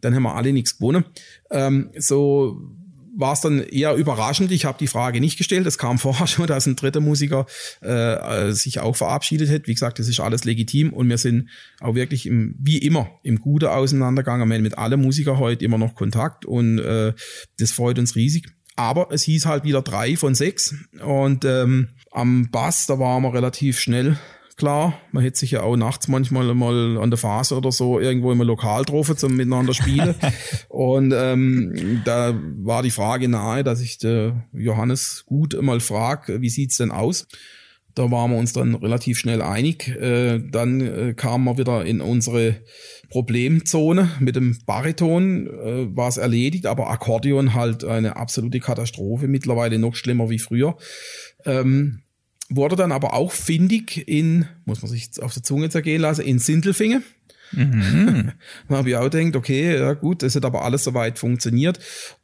dann haben wir alle nichts gewonnen. Ähm, so war es dann eher überraschend. Ich habe die Frage nicht gestellt. Es kam vorher schon, dass ein dritter Musiker äh, sich auch verabschiedet hat. Wie gesagt, das ist alles legitim und wir sind auch wirklich im, wie immer im Gute auseinandergegangen. Wir haben mit allen Musikern heute immer noch Kontakt und äh, das freut uns riesig. Aber es hieß halt wieder drei von sechs und ähm, am Bass, da waren wir relativ schnell klar. Man hätte sich ja auch nachts manchmal mal an der Phase oder so irgendwo im Lokal getroffen zum miteinander spielen. und ähm, da war die Frage nahe, dass ich der Johannes gut mal frag, wie sieht's denn aus? Da waren wir uns dann relativ schnell einig. Äh, dann äh, kamen wir wieder in unsere Problemzone mit dem Bariton, äh, war es erledigt, aber Akkordeon halt eine absolute Katastrophe, mittlerweile noch schlimmer wie früher. Ähm, wurde dann aber auch findig in, muss man sich auf der Zunge zergehen lassen, in Sindelfingen. Mhm. dann habe ich auch gedacht, okay, ja gut, das hat aber alles soweit funktioniert.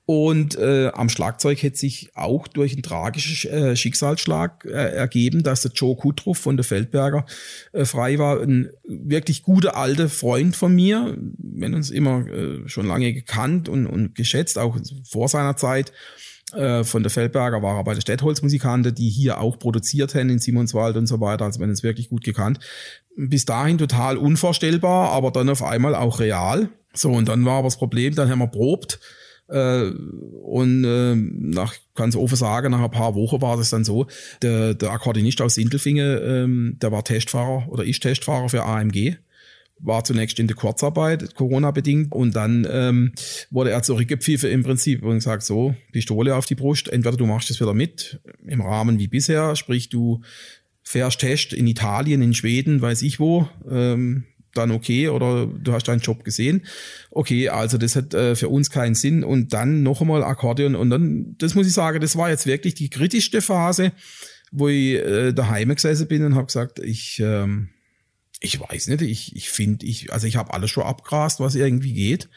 Und äh, am Schlagzeug hätte sich auch durch einen tragischen äh, Schicksalsschlag äh, ergeben, dass der Joe Kutroff von der Feldberger äh, frei war. Ein wirklich guter alter Freund von mir. Wir haben uns immer äh, schon lange gekannt und, und geschätzt, auch vor seiner Zeit. Äh, von der Feldberger war er bei der Städtholzmusikanten, die hier auch produziert haben in Simonswald und so weiter. Also man ist wirklich gut gekannt. Bis dahin total unvorstellbar, aber dann auf einmal auch real. So, und dann war aber das Problem, dann haben wir probt. Äh, und äh, nach, so offen sagen, nach ein paar Wochen war das dann so, der, der Akkordeonist aus Sindelfingen, ähm, der war Testfahrer oder ist Testfahrer für AMG war zunächst in der Kurzarbeit, Corona-bedingt, und dann ähm, wurde er zurückgepfiffen im Prinzip und gesagt, so, Pistole auf die Brust, entweder du machst das wieder mit, im Rahmen wie bisher, sprich du fährst Test in Italien, in Schweden, weiß ich wo, ähm, dann okay, oder du hast deinen Job gesehen. Okay, also das hat äh, für uns keinen Sinn. Und dann noch einmal Akkordeon. Und dann, das muss ich sagen, das war jetzt wirklich die kritischste Phase, wo ich äh, daheim gesessen bin und habe gesagt, ich... Ähm, ich weiß nicht, ich, ich finde, ich, also ich habe alles schon abgrast, was irgendwie geht.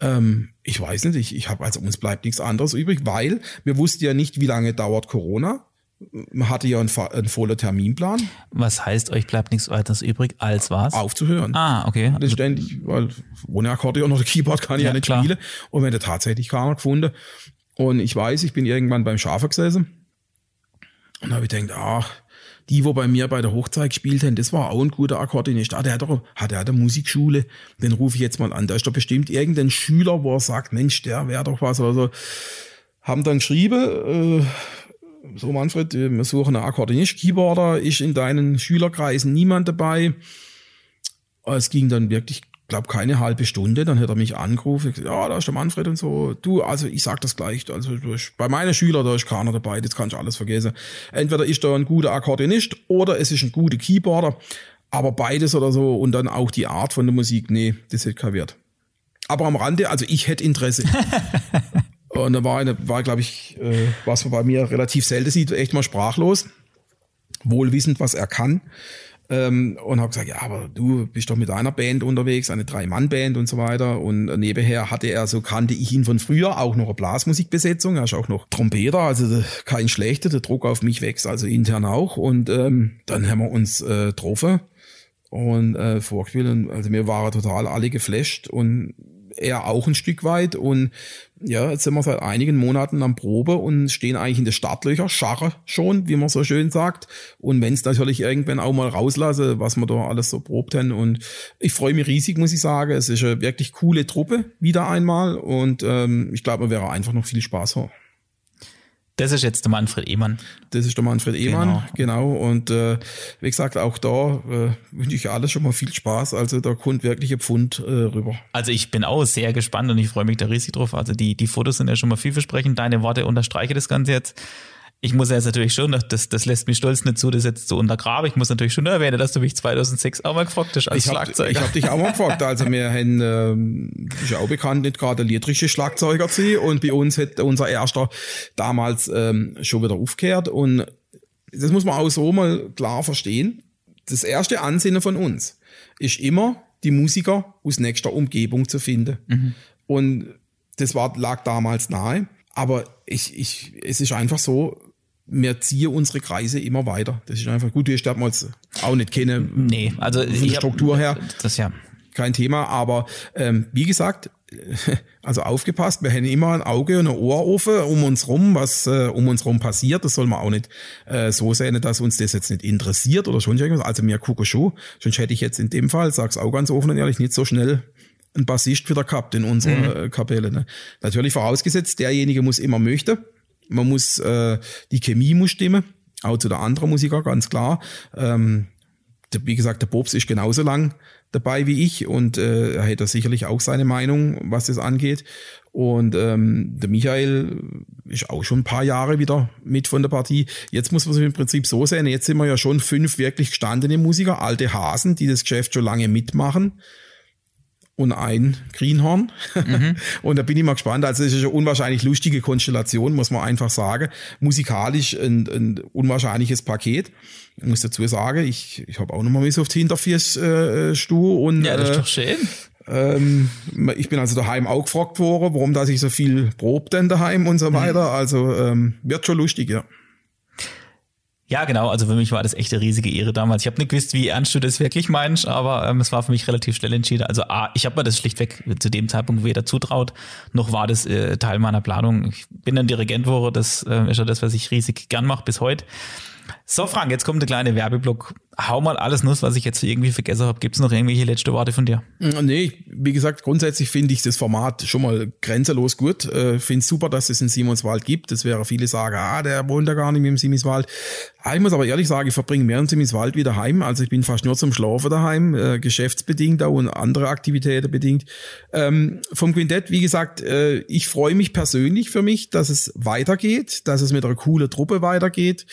Ähm, ich weiß nicht, ich, ich habe, also uns bleibt nichts anderes übrig, weil wir wussten ja nicht, wie lange dauert Corona. Man hatte ja einen, einen vollen Terminplan. Was heißt, euch bleibt nichts weiteres übrig als was? Aufzuhören. Ah, okay. Das ständig, weil ohne Akkordeon oder Keyboard kann ich ja, ja nicht klar. spielen. Und wenn der tatsächlich keiner gefunden. Und ich weiß, ich bin irgendwann beim Schafer gesessen und habe ich gedacht, ach, die, wo bei mir bei der Hochzeit gespielt haben, das war auch ein guter Akkordeonist. Ah, der hat doch, hat er eine Musikschule, den rufe ich jetzt mal an. Da ist doch bestimmt irgendein Schüler, wo er sagt, Mensch, der wäre doch was oder so. Haben dann geschrieben, äh, so Manfred, wir suchen einen Akkordeonist, Keyboarder, ist in deinen Schülerkreisen niemand dabei. Es ging dann wirklich glaube keine halbe Stunde, dann hat er mich angerufen, gesagt, ja, da ist der Manfred und so. Du, also ich sag das gleich, also bei meinen Schülern, da ist keiner dabei, das kannst du alles vergessen. Entweder ist da ein guter Akkordeonist oder es ist ein guter Keyboarder, aber beides oder so und dann auch die Art von der Musik, nee, das hätte kein Wert. Aber am Rande, also ich hätte Interesse. und da war eine, war glaube ich, äh, was man bei mir relativ selten sieht, echt mal sprachlos, wohlwissend, was er kann ähm, und habe gesagt, ja, aber du bist doch mit einer Band unterwegs, eine Drei-Mann-Band und so weiter. Und nebenher hatte er, so kannte ich ihn von früher, auch noch eine Blasmusikbesetzung. Er ist auch noch Trompeter, also kein schlechter, der Druck auf mich wächst, also intern auch. Und ähm, dann haben wir uns äh, getroffen und äh, vorgespielt. Also mir waren total alle geflasht und er auch ein Stück weit. Und ja, jetzt sind wir seit einigen Monaten am Probe und stehen eigentlich in der Startlöcher, scharre schon, wie man so schön sagt. Und wenn es natürlich irgendwann auch mal rauslasse, was wir da alles so probt haben. Und ich freue mich riesig, muss ich sagen. Es ist eine wirklich coole Truppe, wieder einmal. Und ähm, ich glaube, wir werden einfach noch viel Spaß haben. Das ist jetzt der Manfred Ehmann. Das ist der Manfred Ehmann, genau. genau. Und äh, wie gesagt, auch da äh, wünsche ich alles schon mal viel Spaß. Also da kommt wirklich ein Pfund äh, rüber. Also ich bin auch sehr gespannt und ich freue mich da riesig drauf. Also die, die Fotos sind ja schon mal vielversprechend. Deine Worte unterstreiche das Ganze jetzt. Ich muss ja jetzt natürlich schon, das, das lässt mich stolz nicht zu, das jetzt zu untergraben. Ich muss natürlich schon erwähnen, dass du mich 2006 auch mal gefragt hast als ich hab, Schlagzeuger. Ich habe dich auch mal gefragt. Also wir haben, ähm, ist ja auch bekannt, nicht gerade elektrische Schlagzeuger zu und bei uns hat unser erster damals ähm, schon wieder aufgehört und das muss man auch so mal klar verstehen. Das erste Ansinnen von uns ist immer, die Musiker aus nächster Umgebung zu finden. Mhm. Und das war, lag damals nahe. Aber ich, ich, es ist einfach so, wir ziehen unsere Kreise immer weiter. Das ist einfach gut. Wir sterben damals auch nicht kennen. nee, also von der hab- Struktur her Das ja. kein Thema. Aber ähm, wie gesagt, also aufgepasst, wir haben immer ein Auge und ein Ohr offen um uns rum, was äh, um uns rum passiert. Das soll man auch nicht äh, so sehen, dass uns das jetzt nicht interessiert oder schon irgendwas. Also mir gucke schon. Sonst hätte ich jetzt in dem Fall, sag's auch ganz offen und ehrlich, nicht so schnell einen Bassist wieder gehabt in unserer äh, Kapelle. Ne? Natürlich vorausgesetzt, derjenige muss immer möchte. Man muss, äh, die Chemie muss stimmen, auch zu der anderen Musiker, ganz klar. Ähm, der, wie gesagt, der Bobs ist genauso lang dabei wie ich und äh, er hätte sicherlich auch seine Meinung, was das angeht. Und ähm, der Michael ist auch schon ein paar Jahre wieder mit von der Partie. Jetzt muss man sich im Prinzip so sehen, jetzt sind wir ja schon fünf wirklich gestandene Musiker, alte Hasen, die das Geschäft schon lange mitmachen und ein Greenhorn. und da bin ich mal gespannt. Also es ist eine unwahrscheinlich lustige Konstellation, muss man einfach sagen. Musikalisch ein, ein unwahrscheinliches Paket. Ich muss dazu sagen, ich, ich habe auch noch mal mit auf die Hinterviers äh, Stuhl und Ja, das ist äh, doch schön. ähm, ich bin also daheim auch gefragt worden, warum dass ich so viel prob denn daheim und so weiter. Also ähm, wird schon lustig, ja. Ja, genau. Also für mich war das echt eine riesige Ehre damals. Ich habe nicht gewusst, wie ernst du das wirklich meinst, aber ähm, es war für mich relativ schnell entschieden. Also A, ich habe mir das schlichtweg zu dem Zeitpunkt weder zutraut, noch war das äh, Teil meiner Planung. Ich bin ein Dirigent geworden, das äh, ist ja das, was ich riesig gern mache bis heute. So, Frank, jetzt kommt der kleine Werbeblock. Hau mal alles Nuss, was ich jetzt irgendwie vergessen habe. Gibt's noch irgendwelche letzte Worte von dir? Nee, wie gesagt, grundsätzlich finde ich das Format schon mal grenzenlos gut. Äh, finde es super, dass es in Simonswald gibt. Das wäre viele sagen, ah, der wohnt da gar nicht mit dem Simonswald. Ah, Ich muss aber ehrlich sagen, ich verbringe mehr in Simonswald wie daheim. Also ich bin fast nur zum Schlafen daheim, äh, geschäftsbedingt auch und andere Aktivitäten bedingt. Ähm, vom Quintett, wie gesagt, äh, ich freue mich persönlich für mich, dass es weitergeht, dass es mit einer coolen Truppe weitergeht.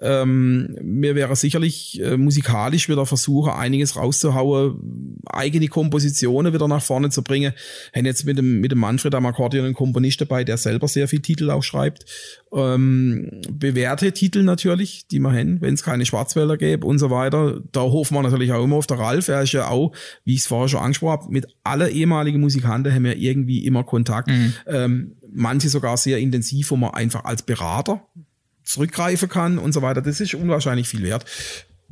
Ähm, mir wäre sicherlich äh, musikalisch wieder versuchen, einiges rauszuhauen, eigene Kompositionen wieder nach vorne zu bringen. Haben jetzt mit dem, mit dem Manfred am Akkordeon einen Komponist dabei, der selber sehr viel Titel auch schreibt. Ähm, bewährte Titel natürlich, die man haben, wenn es keine Schwarzwälder gäbe und so weiter. Da hoffen wir natürlich auch immer auf der Ralf. Er ist ja auch, wie ich es vorher schon angesprochen habe, mit alle ehemaligen Musikanten haben wir irgendwie immer Kontakt. Ähm, manche sogar sehr intensiv, wo man einfach als Berater zurückgreifen kann und so weiter. Das ist unwahrscheinlich viel wert.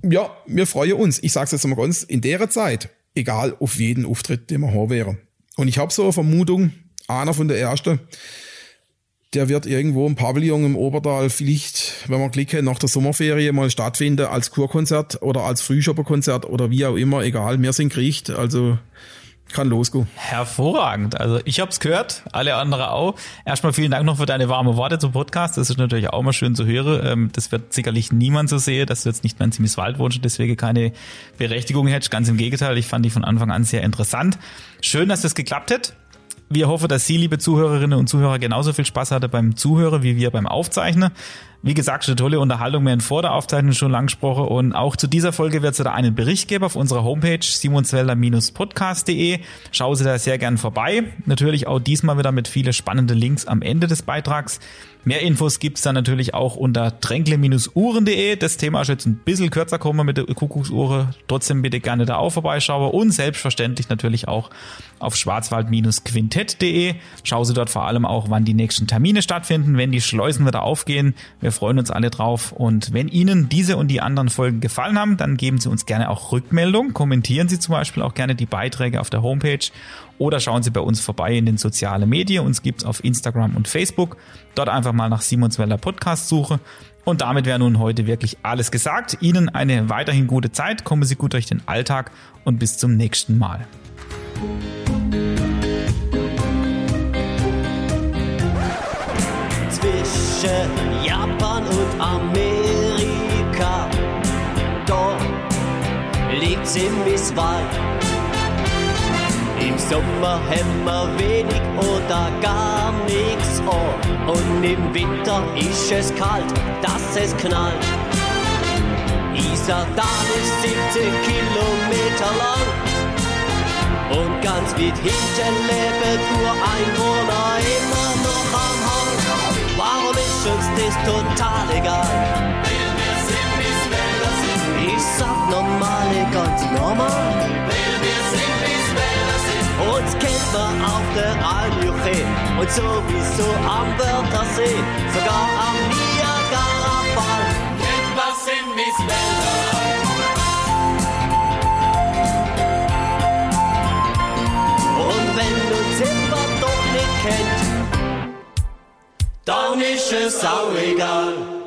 Ja, wir freuen uns. Ich sag's jetzt mal ganz, in der Zeit, egal auf jeden Auftritt, den wir haben wäre. Und ich habe so eine Vermutung, einer von der ersten, der wird irgendwo im Pavillon im Obertal vielleicht, wenn Glück haben, nach der Sommerferie mal stattfinden als Kurkonzert oder als Frühschopperkonzert oder wie auch immer, egal. Wir sind kriegt, also kann losgehen. Hervorragend. Also ich habe es gehört, alle anderen auch. Erstmal vielen Dank noch für deine warme Worte zum Podcast. Das ist natürlich auch mal schön zu hören. Ähm, Das wird sicherlich niemand so sehen, dass du jetzt nicht mehr in Zimiswald wohnst und deswegen keine Berechtigung hättest. Ganz im Gegenteil, ich fand die von Anfang an sehr interessant. Schön, dass das geklappt hat. Wir hoffen, dass Sie, liebe Zuhörerinnen und Zuhörer, genauso viel Spaß hatte beim Zuhören wie wir beim Aufzeichnen. Wie gesagt, eine tolle Unterhaltung. Wir haben vor der Aufzeichnung schon lang gesprochen und auch zu dieser Folge wird es da einen Bericht geben auf unserer Homepage simonswelder-podcast.de. Schauen Sie da sehr gern vorbei. Natürlich auch diesmal wieder mit viele spannende Links am Ende des Beitrags. Mehr Infos gibt's dann natürlich auch unter tränkle-uhren.de. Das Thema ist jetzt ein bisschen kürzer kommen mit der Kuckucksuhre. Trotzdem bitte gerne da auch vorbeischauen und selbstverständlich natürlich auch auf schwarzwald-quintett.de. Schauen Sie dort vor allem auch, wann die nächsten Termine stattfinden, wenn die Schleusen wieder aufgehen. Wir freuen uns alle drauf. Und wenn Ihnen diese und die anderen Folgen gefallen haben, dann geben Sie uns gerne auch Rückmeldung. Kommentieren Sie zum Beispiel auch gerne die Beiträge auf der Homepage oder schauen Sie bei uns vorbei in den sozialen Medien. Uns gibt's auf Instagram und Facebook. Dort einfach mal nach Simonsweller Podcast suche. Und damit wäre nun heute wirklich alles gesagt. Ihnen eine weiterhin gute Zeit. Kommen Sie gut durch den Alltag und bis zum nächsten Mal. zwischen Japan Amerika. Dort liegt Simbiswald. Im Im Sommer haben wir wenig oder gar nichts an. Und im Winter ist es kalt, dass es knallt. Isartal ist 17 Kilometer lang. Und ganz weit hinten leben nur Einwohner immer noch am Hang. Warum ist uns das total egal? Ich sag normale, ganz normal. Uns kennt man auf der Aljuche und sowieso am Wörthersee, sogar am Niagara-Fall. Kennt was sind, bis Wälder. Dann ist es auch egal.